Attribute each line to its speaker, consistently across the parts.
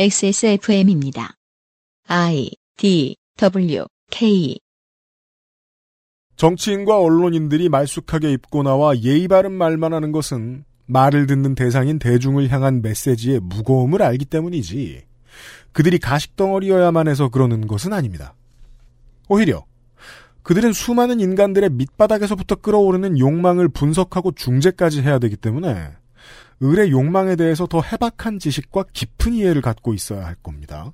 Speaker 1: XSFM입니다. I D W K
Speaker 2: 정치인과 언론인들이 말쑥하게 입고 나와 예의 바른 말만 하는 것은 말을 듣는 대상인 대중을 향한 메시지의 무거움을 알기 때문이지 그들이 가식덩어리여야만 해서 그러는 것은 아닙니다. 오히려 그들은 수많은 인간들의 밑바닥에서부터 끌어오르는 욕망을 분석하고 중재까지 해야 되기 때문에 을의 욕망에 대해서 더 해박한 지식과 깊은 이해를 갖고 있어야 할 겁니다.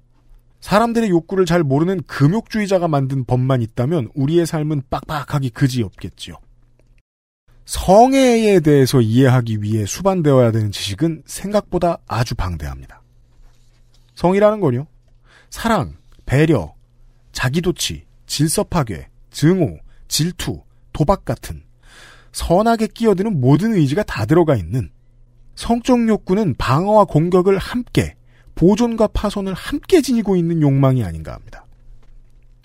Speaker 2: 사람들의 욕구를 잘 모르는 금욕주의자가 만든 법만 있다면 우리의 삶은 빡빡하기 그지없겠지요. 성애에 대해서 이해하기 위해 수반되어야 되는 지식은 생각보다 아주 방대합니다. 성이라는 건요. 사랑, 배려, 자기도취, 질서 파괴, 증오, 질투, 도박 같은 선하게 끼어드는 모든 의지가 다 들어가 있는 성적 욕구는 방어와 공격을 함께 보존과 파손을 함께 지니고 있는 욕망이 아닌가 합니다.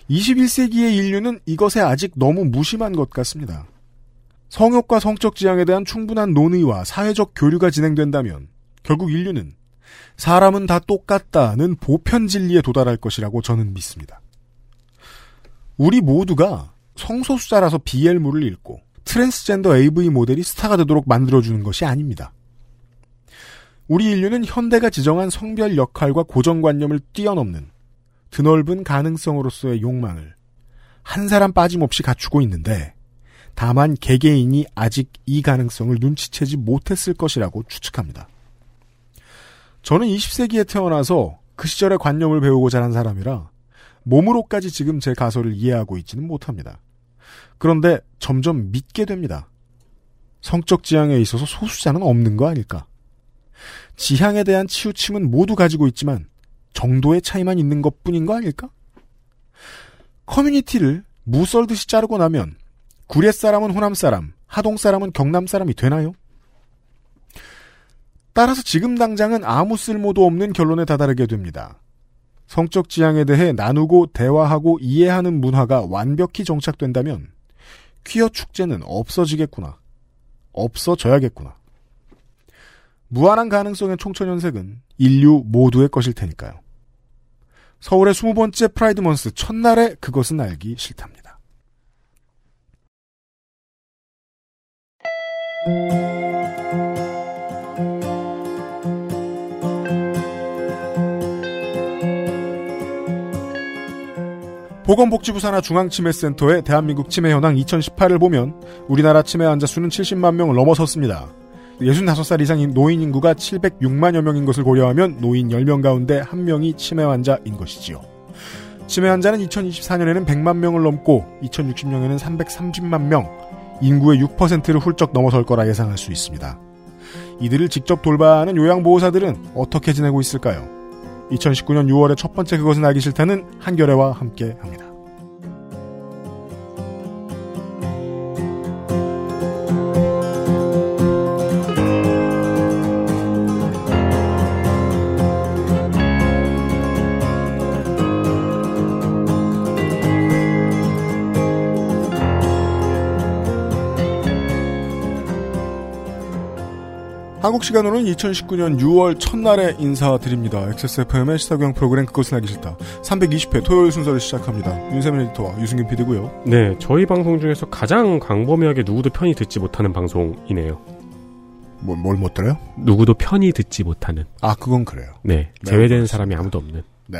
Speaker 2: 21세기의 인류는 이것에 아직 너무 무심한 것 같습니다. 성욕과 성적 지향에 대한 충분한 논의와 사회적 교류가 진행된다면 결국 인류는 사람은 다 똑같다는 보편 진리에 도달할 것이라고 저는 믿습니다. 우리 모두가 성소수자라서 BL물을 읽고 트랜스젠더 AV 모델이 스타가 되도록 만들어주는 것이 아닙니다. 우리 인류는 현대가 지정한 성별 역할과 고정관념을 뛰어넘는 드넓은 가능성으로서의 욕망을 한 사람 빠짐없이 갖추고 있는데 다만 개개인이 아직 이 가능성을 눈치채지 못했을 것이라고 추측합니다. 저는 20세기에 태어나서 그 시절의 관념을 배우고 자란 사람이라 몸으로까지 지금 제 가설을 이해하고 있지는 못합니다. 그런데 점점 믿게 됩니다. 성적 지향에 있어서 소수자는 없는 거 아닐까? 지향에 대한 치우침은 모두 가지고 있지만 정도의 차이만 있는 것 뿐인 거 아닐까? 커뮤니티를 무썰듯이 자르고 나면 구례 사람은 호남 사람, 하동 사람은 경남 사람이 되나요? 따라서 지금 당장은 아무 쓸모도 없는 결론에 다다르게 됩니다. 성적 지향에 대해 나누고 대화하고 이해하는 문화가 완벽히 정착된다면 퀴어 축제는 없어지겠구나. 없어져야겠구나. 무한한 가능성의 총천연색은 인류 모두의 것일 테니까요. 서울의 20번째 프라이드먼스 첫날에 그것은 알기 싫답니다. 보건복지부 산하 중앙치매센터의 대한민국 치매 현황 2018을 보면 우리나라 치매 환자 수는 70만 명을 넘어섰습니다. 65살 이상인 노인 인구가 706만여 명인 것을 고려하면 노인 10명 가운데 1명이 치매 환자인 것이지요. 치매 환자는 2024년에는 100만 명을 넘고 2060년에는 330만 명, 인구의 6%를 훌쩍 넘어설 거라 예상할 수 있습니다. 이들을 직접 돌봐야 하는 요양보호사들은 어떻게 지내고 있을까요? 2019년 6월의 첫 번째 그것은 알기 싫다는 한겨레와 함께 합니다. 한국 시간으로는 2019년 6월 첫날에 인사드립니다. XSFM의 시사교양 프로그램 그것은 알기 싫다. 320회 토요일 순서를 시작합니다. 윤세민 에디터와 유승균 PD고요.
Speaker 3: 네, 저희 방송 중에서 가장 광범위하게 누구도 편히 듣지 못하는 방송이네요.
Speaker 2: 뭐, 뭘못 들어요?
Speaker 3: 누구도 편히 듣지 못하는.
Speaker 2: 아, 그건 그래요.
Speaker 3: 네, 제외된 사람이 아무도 없는.
Speaker 2: 네.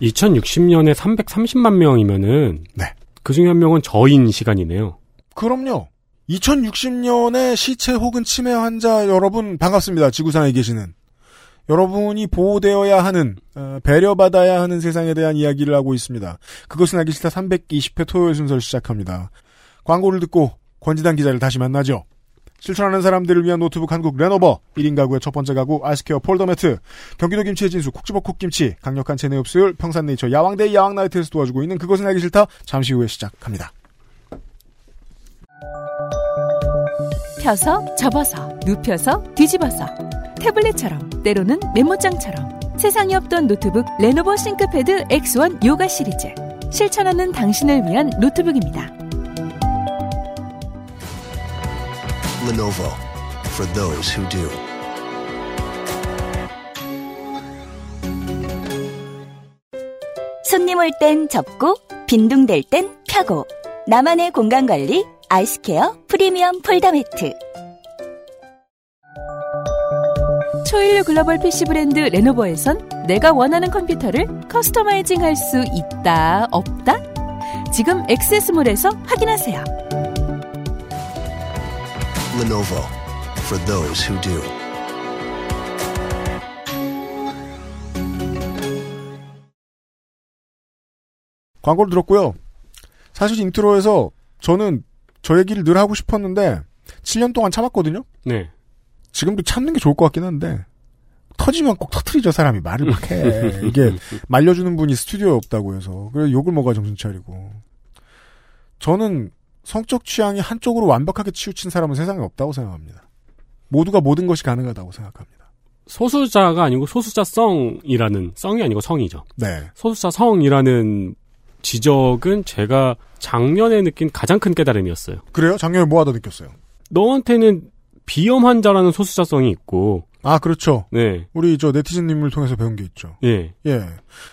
Speaker 3: 2060년에 330만 명이면은
Speaker 2: 네.
Speaker 3: 그 중에 한 명은 저인 시간이네요.
Speaker 2: 그럼요. 2060년에 시체 혹은 치매 환자 여러분 반갑습니다. 지구상에 계시는 여러분이 보호되어야 하는 어, 배려받아야 하는 세상에 대한 이야기를 하고 있습니다. 그것은 알기 싫다 320회 토요일 순서를 시작합니다. 광고를 듣고 권지담 기자를 다시 만나죠. 실천하는 사람들을 위한 노트북 한국 레노버 1인 가구의 첫 번째 가구 아이스케어 폴더 매트 경기도 김치의 진수 콕지버 콕김치 강력한 체내 흡수율 평산네이처 야왕데이 야왕나이트에서 도와주고 있는 그것은 알기 싫다 잠시 후에 시작합니다.
Speaker 4: 펴서 접어서 눕혀서 뒤집어서 태블릿처럼 때로는 메모장처럼 세상에 없던 노트북 레노버 싱크패드 X1 요가 시리즈 실천하는 당신을 위한 노트북입니다.
Speaker 5: Lenovo for those who do.
Speaker 6: 손님 올 땐 접고 빈둥댈 땐 펴고 나만의 공간 관리 아이스케어 프리미엄 폴더 매트
Speaker 4: 초일류 글로벌 PC 브랜드 레노버에선 내가 원하는 컴퓨터를 customizing 할 수 있다, 없다? 지금 XS몰에서 확인하세요.
Speaker 5: Lenovo for those who do.
Speaker 2: 광고를 들었고요. 사실 인트로에서 저는 저 얘기를 늘 하고 싶었는데 7년 동안 참았거든요.
Speaker 3: 네.
Speaker 2: 지금도 참는 게 좋을 것 같긴 한데 터지면 꼭 터트리죠 사람이 말을 막 해. 이게 말려주는 분이 스튜디오에 없다고 해서 그래서 욕을 먹어야 정신 차리고 저는 성적 취향이 한쪽으로 완벽하게 치우친 사람은 세상에 없다고 생각합니다. 모두가 모든 것이 가능하다고 생각합니다.
Speaker 3: 소수자가 아니고 소수자성이라는 성이 아니고 성이죠.
Speaker 2: 네.
Speaker 3: 소수자성이라는 지적은 제가 작년에 느낀 가장 큰 깨달음이었어요.
Speaker 2: 그래요? 작년에 뭐 하다 느꼈어요?
Speaker 3: 너한테는 비염 환자라는 소수자성이 있고,
Speaker 2: 아 그렇죠.
Speaker 3: 네,
Speaker 2: 우리 저 네티즌님을 통해서 배운 게 있죠.
Speaker 3: 예,
Speaker 2: 예.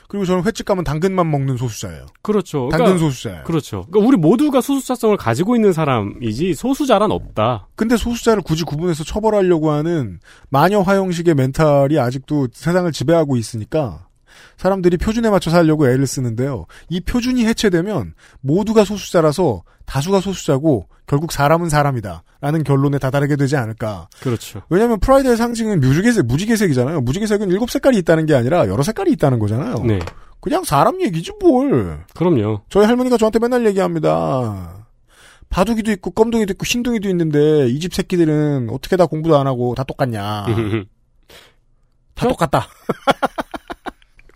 Speaker 2: 그리고 저는 횟집 가면 당근만 먹는 소수자예요.
Speaker 3: 그렇죠.
Speaker 2: 당근
Speaker 3: 그러니까,
Speaker 2: 소수자예요.
Speaker 3: 그렇죠. 그러니까 우리 모두가 소수자성을 가지고 있는 사람이지 소수자란 없다.
Speaker 2: 근데 소수자를 굳이 구분해서 처벌하려고 하는 마녀 화형식의 멘탈이 아직도 세상을 지배하고 있으니까 사람들이 표준에 맞춰 살려고 애를 쓰는데요. 이 표준이 해체되면 모두가 소수자라서 다수가 소수자고 결국 사람은 사람이다. 라는 결론에 다다르게 되지 않을까.
Speaker 3: 그렇죠.
Speaker 2: 왜냐하면 프라이드의 상징은 무지개색, 무지개색이잖아요. 무지개색은 일곱 색깔이 있다는 게 아니라 여러 색깔이 있다는 거잖아요.
Speaker 3: 네,
Speaker 2: 그냥 사람 얘기지 뭘.
Speaker 3: 그럼요.
Speaker 2: 저희 할머니가 저한테 맨날 얘기합니다. 바둑이도 있고 껌둥이도 있고 흰둥이도 있는데 이 집 새끼들은 어떻게 다 공부도 안 하고 다 똑같냐. 다
Speaker 3: 저-
Speaker 2: 똑같다.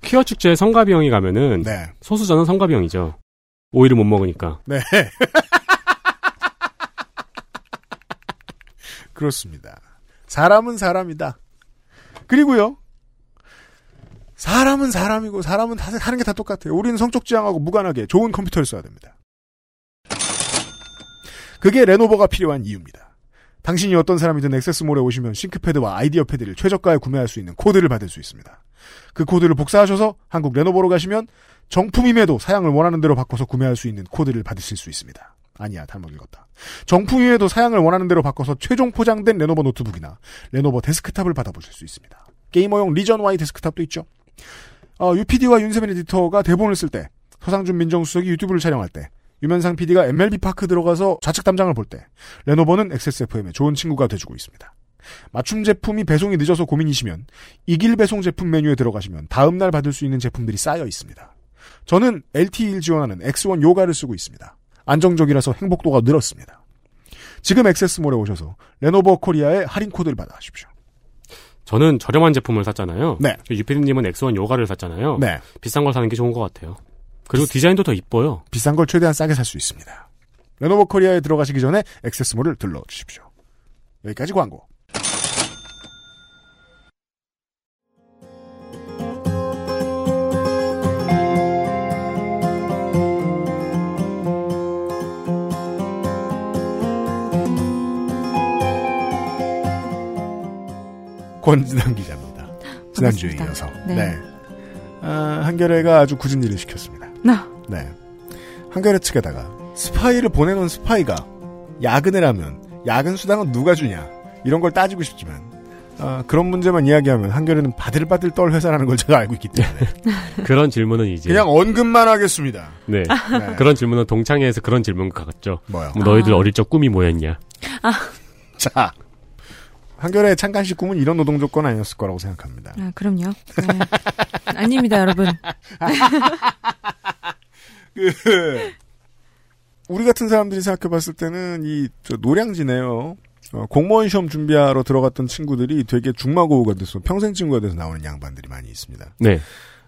Speaker 3: 퀴어 축제에 성가비 형이 가면은
Speaker 2: 네.
Speaker 3: 소수자는 성가비 형이죠. 오이를 못 먹으니까.
Speaker 2: 네. 그렇습니다. 사람은 사람이다. 그리고요. 사람은 사람이고 사람은 다 하는 게 다 똑같아요. 우리는 성적 지향하고 무관하게 좋은 컴퓨터를 써야 됩니다. 그게 레노버가 필요한 이유입니다. 당신이 어떤 사람이든 XS몰에 오시면 싱크패드와 아이디어패드를 최저가에 구매할 수 있는 코드를 받을 수 있습니다. 그 코드를 복사하셔서 한국 레노버로 가시면 정품임에도 사양을 원하는 대로 바꿔서 구매할 수 있는 코드를 받으실 수 있습니다. 아니야, 잘못 읽었다. 정품임에도 사양을 원하는 대로 바꿔서 최종 포장된 레노버 노트북이나 레노버 데스크탑을 받아보실 수 있습니다. 게이머용 리전 Y 데스크탑도 있죠. 어, UPD와 윤세민 에디터가 대본을 쓸 때, 서상준 민정수석이 유튜브를 촬영할 때, 유면상 PD가 MLB 파크 들어가서 좌측 담장을 볼 때, 레노버는 XSFM의 좋은 친구가 돼주고 있습니다. 맞춤 제품이 배송이 늦어서 고민이시면 익일 배송 제품 메뉴에 들어가시면 다음 날 받을 수 있는 제품들이 쌓여 있습니다. 저는 LTE를 지원하는 X1 요가를 쓰고 있습니다. 안정적이라서 행복도가 늘었습니다. 지금 XS몰에 오셔서 레노버 코리아의 할인 코드를 받아가십시오.
Speaker 3: 저는 저렴한 제품을 샀잖아요.
Speaker 2: 네.
Speaker 3: 유피디님은 X1 요가를 샀잖아요.
Speaker 2: 네.
Speaker 3: 비싼 걸 사는 게 좋은 것 같아요. 그리고 디자인도 더 이뻐요.
Speaker 2: 비싼 걸 최대한 싸게 살 수 있습니다. 레노버 코리아에 들어가시기 전에 액세스몰을 들러주십시오. 여기까지 광고. 권진환 기자입니다. 지난주에. 이어서.
Speaker 7: 네.
Speaker 2: 아, 한겨레가 아주 굳은 일을 시켰습니다.
Speaker 7: 나.
Speaker 2: 네. 한겨레 측에다가 스파이를 보내놓은 스파이가 야근을 하면 야근 수당은 누가 주냐 이런 걸 따지고 싶지만 아, 그런 문제만 이야기하면 한겨레는 바들바들 떨 회사라는 걸 제가 알고 있기 때문에
Speaker 3: 그런 질문은 이제
Speaker 2: 그냥 언급만 하겠습니다.
Speaker 3: 네.
Speaker 2: 네.
Speaker 3: 그런 질문은 동창회에서 그런 질문 같죠.
Speaker 2: 뭐요?
Speaker 3: 뭐 너희들
Speaker 7: 아.
Speaker 3: 어릴 적 꿈이 뭐였냐?
Speaker 2: 자 한겨레 창간식 꿈은 이런 노동 조건 아니었을 거라고 생각합니다.
Speaker 7: 아, 그럼요. 네. 아닙니다, 여러분.
Speaker 2: 그 우리 같은 사람들이 생각해봤을 때는 이저 노량진에요. 어, 공무원 시험 준비하러 들어갔던 친구들이 되게 중마고우가 돼서 평생 친구가 돼서 나오는 양반들이 많이 있습니다.
Speaker 3: 네.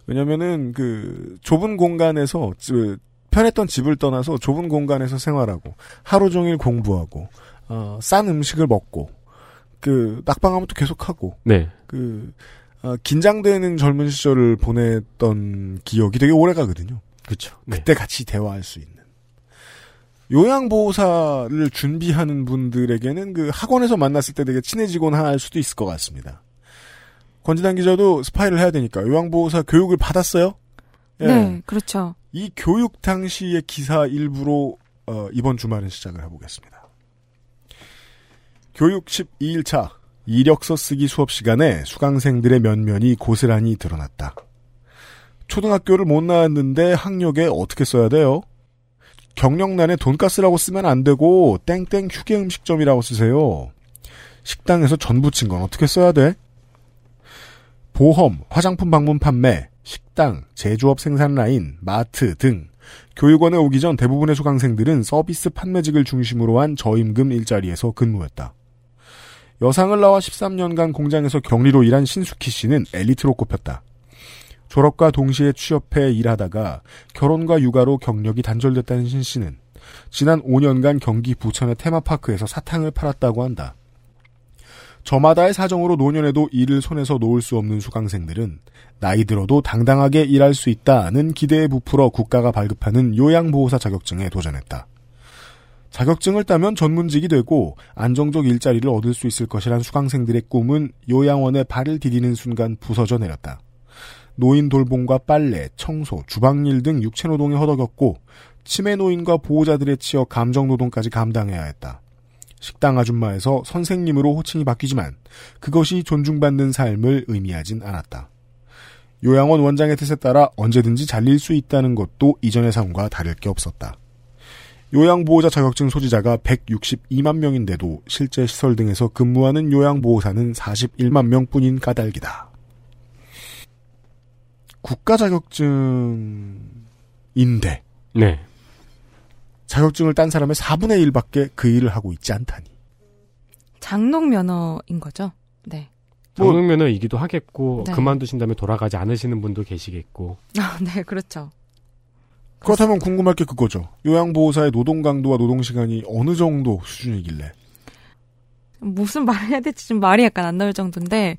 Speaker 2: 왜냐면은 그 좁은 공간에서 지- 편했던 집을 떠나서 좁은 공간에서 생활하고 하루 종일 공부하고 어, 싼 음식을 먹고 그 낙방하면 또 계속하고
Speaker 3: 네.
Speaker 2: 그 어, 긴장되는 젊은 시절을 보냈던 기억이 되게 오래 가거든요.
Speaker 3: 그렇죠. 네.
Speaker 2: 그때 같이 대화할 수 있는. 요양보호사를 준비하는 분들에게는 그 학원에서 만났을 때 되게 친해지곤 할 수도 있을 것 같습니다. 권진환 기자도 스파이를 해야 되니까 요양보호사 교육을 받았어요? 예.
Speaker 7: 네, 그렇죠.
Speaker 2: 이 교육 당시의 기사 일부로 어, 이번 주말은 시작을 해보겠습니다. 교육 12일차 이력서 쓰기 수업 시간에 수강생들의 면면이 고스란히 드러났다. 초등학교를 못 나왔는데 학력에 어떻게 써야 돼요? 경력란에 돈가스라고 쓰면 안 되고 땡땡 휴게 음식점이라고 쓰세요. 식당에서 전 부친 건 어떻게 써야 돼? 보험, 화장품 방문 판매, 식당, 제조업 생산 라인, 마트 등 교육원에 오기 전 대부분의 수강생들은 서비스 판매직을 중심으로 한 저임금 일자리에서 근무했다. 여상을 나와 13년간 공장에서 격리로 일한 신수키 씨는 엘리트로 꼽혔다. 졸업과 동시에 취업해 일하다가 결혼과 육아로 경력이 단절됐다는 신 씨는 지난 5년간 경기 부천의 테마파크에서 사탕을 팔았다고 한다. 저마다의 사정으로 노년에도 일을 손에서 놓을 수 없는 수강생들은 나이 들어도 당당하게 일할 수 있다는 기대에 부풀어 국가가 발급하는 요양보호사 자격증에 도전했다. 자격증을 따면 전문직이 되고 안정적 일자리를 얻을 수 있을 것이란 수강생들의 꿈은 요양원에 발을 디디는 순간 부서져 내렸다. 노인 돌봄과 빨래, 청소, 주방일 등 육체노동에 허덕였고 치매 노인과 보호자들에 치여 감정노동까지 감당해야 했다. 식당 아줌마에서 선생님으로 호칭이 바뀌지만 그것이 존중받는 삶을 의미하진 않았다. 요양원 원장의 뜻에 따라 언제든지 잘릴 수 있다는 것도 이전의 삶과 다를 게 없었다. 요양보호자 자격증 소지자가 162만 명인데도 실제 시설 등에서 근무하는 요양보호사는 41만 명뿐인 까닭이다. 국가 자격증인데
Speaker 3: 네.
Speaker 2: 자격증을 딴 사람의 4분의 1밖에 그 일을 하고 있지 않다니.
Speaker 7: 장롱 면허인 거죠. 네.
Speaker 2: 뭐-
Speaker 3: 장롱 면허이기도 하겠고
Speaker 7: 네.
Speaker 3: 그만두신 다음에 돌아가지 않으시는 분도 계시겠고
Speaker 7: 아, 네, 그렇죠.
Speaker 2: 그렇다면 궁금할 게 그거죠. 요양보호사의 노동 강도와 노동 시간이 어느 정도 수준이길래.
Speaker 7: 무슨 말을 해야 될지 좀 말이 약간 안 나올 정도인데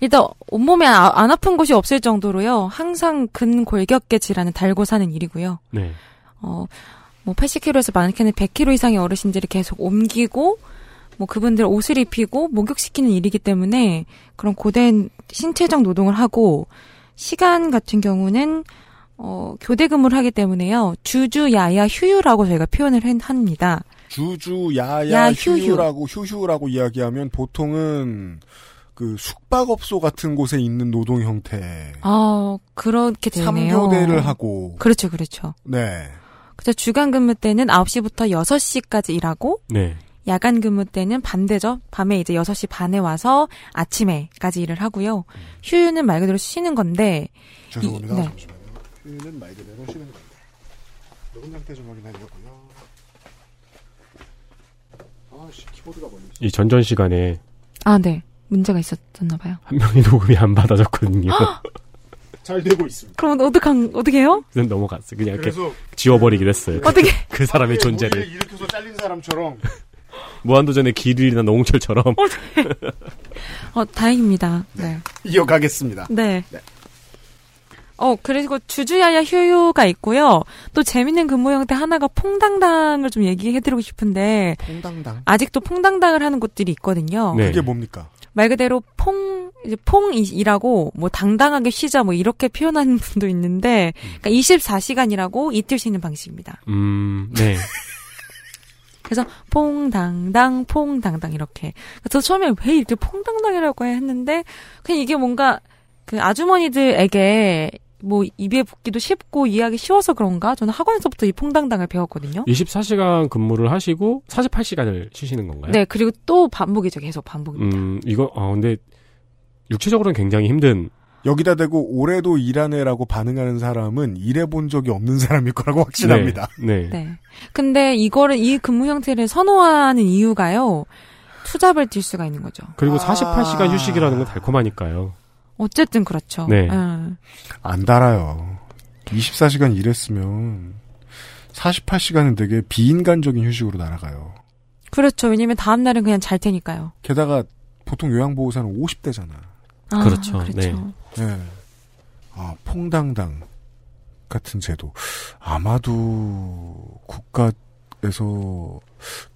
Speaker 7: 일단 온몸에 아- 안 아픈 곳이 없을 정도로요. 항상 근골격계 질환을 달고 사는 일이고요.
Speaker 3: 네.
Speaker 7: 어, 뭐 80kg에서 많게는 100kg 이상의 어르신들이 계속 옮기고 뭐 그분들 옷을 입히고 목욕시키는 일이기 때문에 그런 고된 신체적 노동을 하고 시간 같은 경우는 어, 교대 근무를 하기 때문에요. 주주 야야 휴유라고 저희가 표현을 한- 합니다.
Speaker 2: 주주 야야
Speaker 7: 야, 휴휴.
Speaker 2: 휴휴라고 휴휴라고 이야기하면 보통은 그 숙박업소 같은 곳에 있는 노동 형태.
Speaker 7: 아, 그렇게 되네요.
Speaker 2: 3교대를 하고.
Speaker 7: 그렇죠, 그렇죠.
Speaker 2: 네.
Speaker 7: 그래서 주간 근무 때는 9시부터 6시까지 일하고
Speaker 3: 네.
Speaker 7: 야간 근무 때는 반대죠. 밤에 이제 6시 반에 와서 아침에까지 일을 하고요. 휴유는 말 그대로 쉬는 건데
Speaker 2: 죄송합니다.
Speaker 7: 이- 네.
Speaker 2: 잠시만요. 휴는 말 그대로 쉬는 건데. 녹음 상태 좀 확인하려고요. 아씨 키보드가 멀리.
Speaker 3: 이 전전 시간에
Speaker 7: 아, 네. 문제가 있었나 봐요.
Speaker 3: 한 명이 녹음이 안 받아졌거든요.
Speaker 2: 잘 되고 있습니다.
Speaker 7: 그럼 어떡한 어떻게 해요?
Speaker 3: 그래서 넘어갔어요. 그냥 이렇게
Speaker 2: 그래서
Speaker 3: 지워버리긴 했어요.
Speaker 7: 어떻게?
Speaker 3: 그 사람의
Speaker 2: 머리를
Speaker 3: 존재를
Speaker 2: 일으켜서 잘린 사람처럼
Speaker 3: 무한도전의 길이나 노홍철처럼
Speaker 7: 어, 다행입니다. 네.
Speaker 2: 이어가겠습니다.
Speaker 7: 네. 어, 그리고 주주야야 휴유가 있고요. 또 재밌는 근무 형태 하나가 퐁당당을 좀 얘기해드리고 싶은데,
Speaker 2: 퐁당당.
Speaker 7: 아직도 퐁당당을 하는 곳들이 있거든요.
Speaker 3: 네.
Speaker 2: 그게 뭡니까?
Speaker 7: 말 그대로 퐁, 이제 퐁이라고, 뭐, 당당하게 쉬자, 뭐, 이렇게 표현하는 분도 있는데, 그러니까 24시간이라고 이틀 쉬는 방식입니다.
Speaker 3: 음, 네.
Speaker 7: 그래서, 퐁당당, 퐁당당, 이렇게. 그래서 처음에 왜 이렇게 퐁당당이라고 했는데, 그냥 이게 뭔가, 그 아주머니들에게, 뭐, 입에 붙기도 쉽고 이해하기 쉬워서 그런가? 저는 학원에서부터 이 퐁당당을 배웠거든요.
Speaker 3: 24시간 근무를 하시고 48시간을 쉬시는 건가요?
Speaker 7: 네, 그리고 또 반복이죠. 계속 반복입니다.
Speaker 3: 음, 이거 아 근데 육체적으로는 굉장히 힘든
Speaker 2: 여기다 대고 올해도 일하네라고 반응하는 사람은 일해본 적이 없는 사람일 거라고 확신합니다.
Speaker 3: 네. 네.
Speaker 7: 네. 근데 이거를 이 근무 형태를 선호하는 이유가요. 투잡을 뛸 수가 있는 거죠.
Speaker 3: 그리고
Speaker 2: 아.
Speaker 3: 48시간 휴식이라는 건 달콤하니까요.
Speaker 7: 어쨌든 그렇죠.
Speaker 3: 네.
Speaker 7: 음.
Speaker 2: 안 달아요. 24시간 일했으면 48시간은 되게 비인간적인 휴식으로 날아가요.
Speaker 7: 그렇죠. 왜냐면 다음 날은 그냥 잘 테니까요.
Speaker 2: 게다가 보통 요양보호사는 50대잖아.
Speaker 7: 아,
Speaker 3: 그렇죠.
Speaker 7: 그렇죠.
Speaker 3: 네.
Speaker 2: 예. 아, 퐁당당 같은 제도. 아마도 국가 에서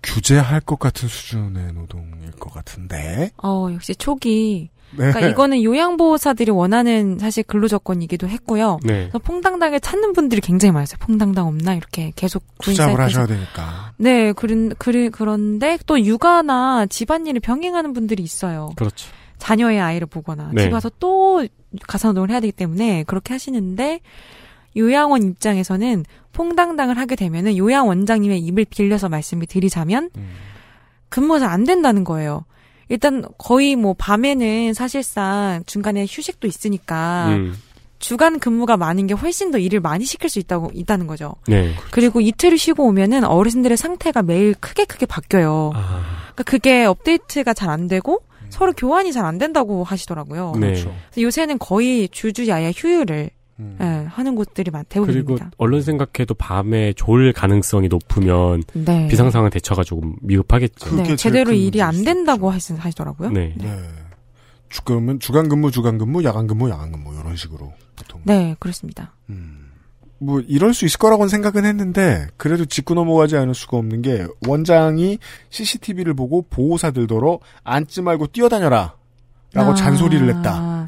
Speaker 2: 규제할 것 같은 수준의 노동일 것 같은데.
Speaker 7: 어, 역시 초기.
Speaker 2: 네.
Speaker 7: 그러니까 이거는 요양보호사들이 원하는 사실 근로 조건이기도 했고요.
Speaker 3: 네.
Speaker 7: 그래서 퐁당당을 찾는 분들이 굉장히 많았어요. 퐁당당 없나 이렇게 계속 구인
Speaker 2: 투잡을. 하셔야 되니까.
Speaker 7: 네, 그런 그리 그런데 또 육아나 집안일을 병행하는 분들이 있어요.
Speaker 3: 그렇죠.
Speaker 7: 자녀의 아이를 보거나
Speaker 3: 네.
Speaker 7: 집 와서 또 가사 노동을 해야 되기 때문에 그렇게 하시는데 요양원 입장에서는 퐁당당을 하게 되면은 요양 원장님의 입을 빌려서 말씀을 드리자면
Speaker 2: 음.
Speaker 7: 근무가 잘안 된다는 거예요. 일단 거의 뭐 밤에는 사실상 중간에 휴식도 있으니까
Speaker 3: 음.
Speaker 7: 주간 근무가 많은 게 훨씬 더 일을 많이 시킬 수 있다고 있다는 거죠.
Speaker 3: 네.
Speaker 7: 그리고 이틀을 쉬고 오면은 어르신들의 상태가 매일 크게 크게 바뀌어요.
Speaker 3: 아,
Speaker 7: 그러니까 그게 업데이트가 잘 안 되고 서로 교환이 잘 안 된다고 하시더라고요.
Speaker 3: 네.
Speaker 7: 그래서 요새는 거의 주주야야 휴일을
Speaker 2: 음.
Speaker 7: 예, 하는 곳들이 많
Speaker 3: 그리고
Speaker 7: 대부분입니다.
Speaker 3: 얼른 생각해도 밤에 졸 가능성이 높으면
Speaker 7: 네.
Speaker 3: 비상 상황 대처가 조금 미흡하겠죠.
Speaker 2: 그게
Speaker 7: 네, 제대로
Speaker 2: 큰
Speaker 7: 일이 안 된다고 하시, 하시더라고요.
Speaker 3: 네.
Speaker 2: 네. 주간은 주간 근무, 주간 근무, 야간 근무, 야간 근무 이런 식으로 보통.
Speaker 7: 네, 그렇습니다.
Speaker 2: 음. 뭐 이럴 수 있을 거라고는 생각은 했는데 그래도 짚고 넘어가지 않을 수가 없는 게 원장이 CCTV를 보고 보호사들더러 앉지 말고 뛰어다녀라 라고
Speaker 7: 아,
Speaker 2: 잔소리를 했다.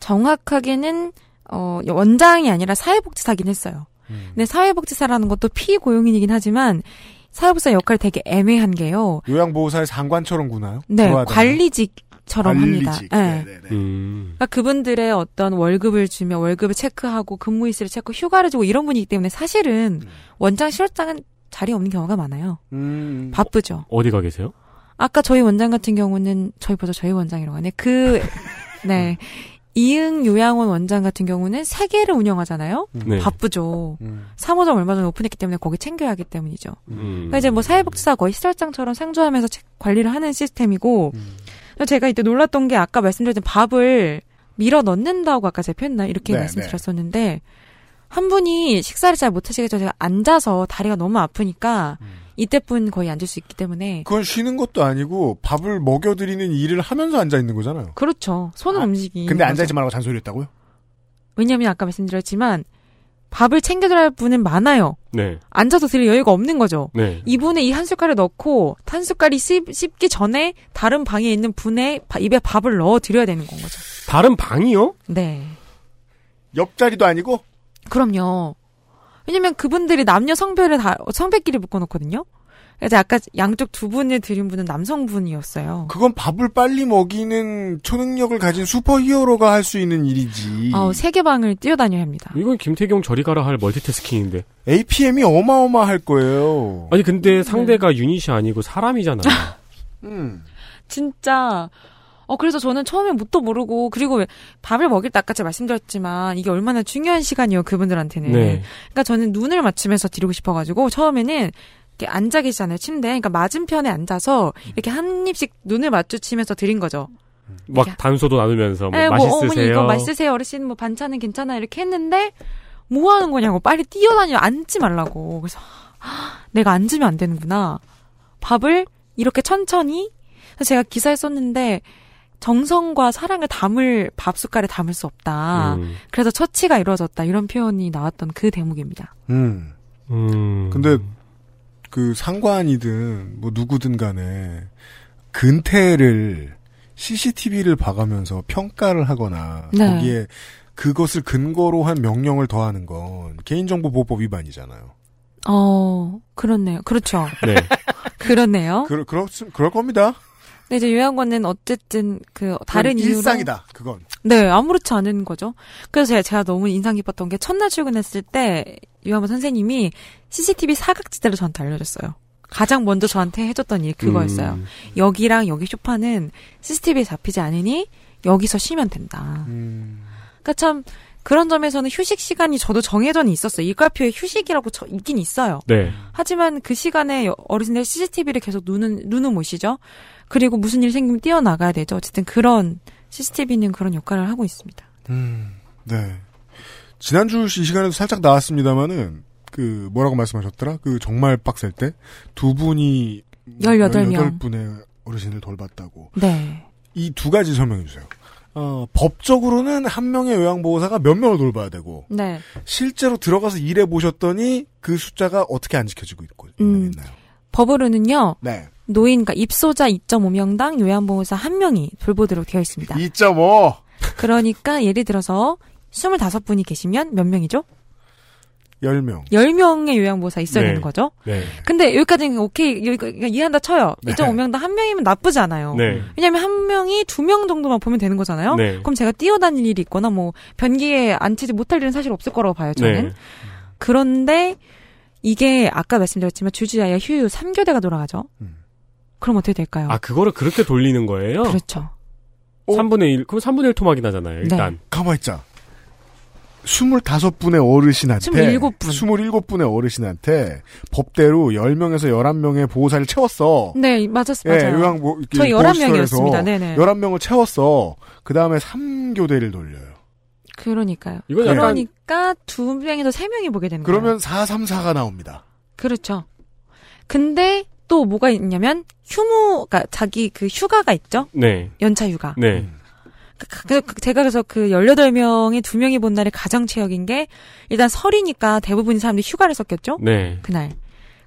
Speaker 7: 정확하게는 어, 원장이 아니라 사회복지사긴 했어요.
Speaker 2: 음.
Speaker 7: 근데 사회복지사라는 것도 피고용인이긴 하지만 사회복지사 역할이 되게 애매한 게요.
Speaker 2: 요양보호사의 상관처럼 구나요?
Speaker 7: 네,
Speaker 2: 되나요?
Speaker 7: 관리직 처럼 합니다.
Speaker 2: 관리직.
Speaker 7: 네.
Speaker 2: 네네네.
Speaker 3: 음.
Speaker 7: 그러니까 그분들의 어떤 월급을 주며 월급을 체크하고 근무 일수를 체크, 휴가를 주고 이런 분이기 때문에 사실은
Speaker 2: 음.
Speaker 7: 원장 실장은 자리에 없는 경우가 많아요.
Speaker 2: 음.
Speaker 7: 바쁘죠.
Speaker 3: 어디 가 계세요?
Speaker 7: 아까 저희 원장 같은 경우는 저희 보자 저희 원장이라고 하네. 그 네. 이응 요양원 원장 같은 경우는 세 개를 운영하잖아요.
Speaker 3: 네.
Speaker 7: 바쁘죠.
Speaker 2: 음.
Speaker 7: 3호점 얼마 전에 오픈했기 때문에 거기 챙겨야 하기 때문이죠.
Speaker 3: 음.
Speaker 7: 그러니까 이제 뭐 사회복지사 거의 시설장처럼 상주하면서 체- 관리를 하는 시스템이고
Speaker 2: 음.
Speaker 7: 제가 이때 놀랐던 게 아까 말씀드렸던 밥을 밀어 넣는다고 아까 제가 표현나 이렇게
Speaker 2: 네,
Speaker 7: 말씀드렸었는데 한 분이 식사를 잘 못 하시겠죠. 제가 앉아서 다리가 너무 아프니까
Speaker 2: 음.
Speaker 7: 이때뿐 거의 앉을 수 있기 때문에
Speaker 2: 그건 쉬는 것도 아니고 밥을 먹여드리는 일을 하면서 앉아 있는 거잖아요.
Speaker 7: 그렇죠. 손을
Speaker 2: 아,
Speaker 7: 움직이.
Speaker 2: 근데 앉아 있지 말라고 잔소리했다고요?
Speaker 7: 왜냐하면 아까 말씀드렸지만 밥을 챙겨드려야 할 분은 많아요.
Speaker 3: 네.
Speaker 7: 앉아서 드릴 여유가 없는 거죠.
Speaker 3: 네.
Speaker 7: 이분의 이 한 숟갈을 넣고 한 숟갈이 씹, 씹기 전에 다른 방에 있는 분의 바- 입에 밥을 넣어 드려야 되는 건 거죠.
Speaker 3: 다른 방이요?
Speaker 7: 네.
Speaker 2: 옆자리도 아니고?
Speaker 7: 그럼요. 왜냐면 그분들이 남녀 성별을 다 성별끼리 묶어놓거든요. 그래서 아까 양쪽 두 분을 드린 분은 남성분이었어요.
Speaker 2: 그건 밥을 빨리 먹이는 초능력을 가진 슈퍼히어로가 할 수 있는 일이지.
Speaker 7: 어, 세계 방을 뛰어다녀야 합니다.
Speaker 3: 이건 김태경 저리 가라 할 멀티태스킹인데.
Speaker 2: APM이 어마어마할 거예요.
Speaker 3: 아니 근데 상대가 유닛이 아니고 사람이잖아요.
Speaker 2: 음.
Speaker 7: 진짜. 어, 그래서 저는 처음에 뭣도 모르고, 그리고 왜 밥을 먹일 때 아까 제가 말씀드렸지만, 이게 얼마나 중요한 시간이에요, 그분들한테는.
Speaker 3: 네.
Speaker 7: 그러니까 저는 눈을 맞추면서 드리고 싶어가지고, 처음에는 이렇게 앉아 계시잖아요, 침대에. 그러니까 맞은편에 앉아서, 이렇게 한 입씩 눈을 마주치면서 드린 거죠.
Speaker 3: 막 단소도 나누면서 뭐
Speaker 7: 에, 뭐,
Speaker 3: 맛있으세요.
Speaker 7: 어머니 이거 맛있으세요, 어르신 뭐 반찬은 괜찮아, 이렇게 했는데, 뭐 하는 거냐고, 빨리 뛰어다녀, 앉지 말라고. 그래서, 하, 내가 앉으면 안 되는구나. 밥을 이렇게 천천히, 그래서 제가 기사에 썼는데, 정성과 사랑을 담을 밥 숟갈에 담을 수 없다.
Speaker 3: 음.
Speaker 7: 그래서 처치가 이루어졌다. 이런 표현이 나왔던 그 대목입니다.
Speaker 2: 음.
Speaker 3: 음.
Speaker 2: 근데 그 상관이든 뭐 누구든 간에 근태를 CCTV를 봐가면서 평가를 하거나
Speaker 7: 네.
Speaker 2: 거기에 그것을 근거로 한 명령을 더하는 건 개인정보보호법 위반이잖아요.
Speaker 7: 어, 그렇네요. 그렇죠.
Speaker 3: 네.
Speaker 7: 그렇네요.
Speaker 2: 그, 그렇, 그럴 겁니다.
Speaker 7: 근데 이제 요양원은 어쨌든 그 다른 이유로
Speaker 2: 일상이다. 그건.
Speaker 7: 네, 아무렇지 않은 거죠. 그래서 제가, 제가 너무 인상 깊었던 게 첫날 출근했을 때 유아원 선생님이 CCTV 사각지대를 저한테 알려줬어요. 가장 먼저 저한테 해줬던 일 그거였어요.
Speaker 3: 음.
Speaker 7: 여기랑 여기 쇼파는 CCTV에 잡히지 않으니 여기서 쉬면 된다.
Speaker 2: 음.
Speaker 7: 그러니까 참 그런 점에서는 휴식 시간이 저도 정해져는 있었어요. 일과표에 휴식이라고 저, 있긴 있어요.
Speaker 3: 네.
Speaker 7: 하지만 그 시간에 어르신들 CCTV를 계속 눈은 눈은 모시죠. 그리고 무슨 일 생기면 뛰어나가야 되죠. 어쨌든 그런 CCTV는 그런 역할을 하고 있습니다.
Speaker 2: 음, 네. 지난주 이 시간에도 살짝 나왔습니다만은 그 뭐라고 말씀하셨더라? 그 정말 빡셀 때 두 분이
Speaker 7: 18 명.
Speaker 2: 18분의 어르신을 돌봤다고.
Speaker 7: 네.
Speaker 2: 이 두 가지 설명해 주세요. 어, 법적으로는 한 명의 요양보호사가 몇 명을 돌봐야 되고
Speaker 7: 네.
Speaker 2: 실제로 들어가서 일해 보셨더니 그 숫자가 어떻게 안 지켜지고 있고
Speaker 7: 음.
Speaker 2: 있나요?
Speaker 7: 법으로는요.
Speaker 2: 네.
Speaker 7: 노인, 그러니까 입소자 2.5명당 요양보호사 1명이 돌보도록 되어 있습니다.
Speaker 2: 2.5.
Speaker 7: 그러니까 예를 들어서 25분이 계시면 몇 명이죠?
Speaker 2: 10명.
Speaker 7: 10명의 요양보호사 있어야
Speaker 3: 네.
Speaker 7: 되는 거죠?
Speaker 3: 네.
Speaker 7: 근데 여기까지는 오케이, 여기 그러니까 이해한다 쳐요.
Speaker 2: 네.
Speaker 7: 2.5명당 한 명이면 나쁘지 않아요.
Speaker 3: 네.
Speaker 7: 왜냐면 한 명이 두 명 정도만 보면 되는 거잖아요?
Speaker 3: 네.
Speaker 7: 그럼 제가 뛰어다닐 일이 있거나 뭐 변기에 앉히지 못할 일은 사실 없을 거라고 봐요, 저는.
Speaker 3: 네.
Speaker 7: 그런데 이게 아까 말씀드렸지만 주주야야 휴유 3교대가 돌아가죠.
Speaker 2: 음.
Speaker 7: 그럼 어떻게 될까요?
Speaker 3: 아, 그거를 그렇게 돌리는 거예요?
Speaker 7: 그렇죠.
Speaker 2: 어?
Speaker 3: 3분의 1, 그럼 3분의 1 토막이 나잖아요, 일단.
Speaker 2: 가만있자. 25분의 어르신한테
Speaker 7: 27분.
Speaker 2: 27분의 어르신한테 법대로 10명에서 11명의 보호사를 채웠어.
Speaker 7: 네, 맞았,
Speaker 2: 예,
Speaker 7: 맞아요.
Speaker 2: 요양보
Speaker 7: 저희 11명이었습니다. 네네.
Speaker 2: 11명을 채웠어. 그다음에 3교대를 돌려요.
Speaker 7: 그러니까요.
Speaker 3: 이건 약간-
Speaker 7: 그러니까 두 명에서 세 명이 보게 되는 거예요.
Speaker 2: 그러면 434가 나옵니다.
Speaker 7: 그렇죠. 근데 또 뭐가 있냐면 휴무, 그러니까 자기 그 휴가가 있죠.
Speaker 3: 네.
Speaker 7: 연차 휴가.
Speaker 3: 네.
Speaker 2: 음.
Speaker 7: 그, 그- 제가 그래서 그 18명이 두 명이 본 날이 가장 최악인 게 일단 설이니까 대부분의 사람들이 휴가를 썼겠죠?
Speaker 3: 네.
Speaker 7: 그날.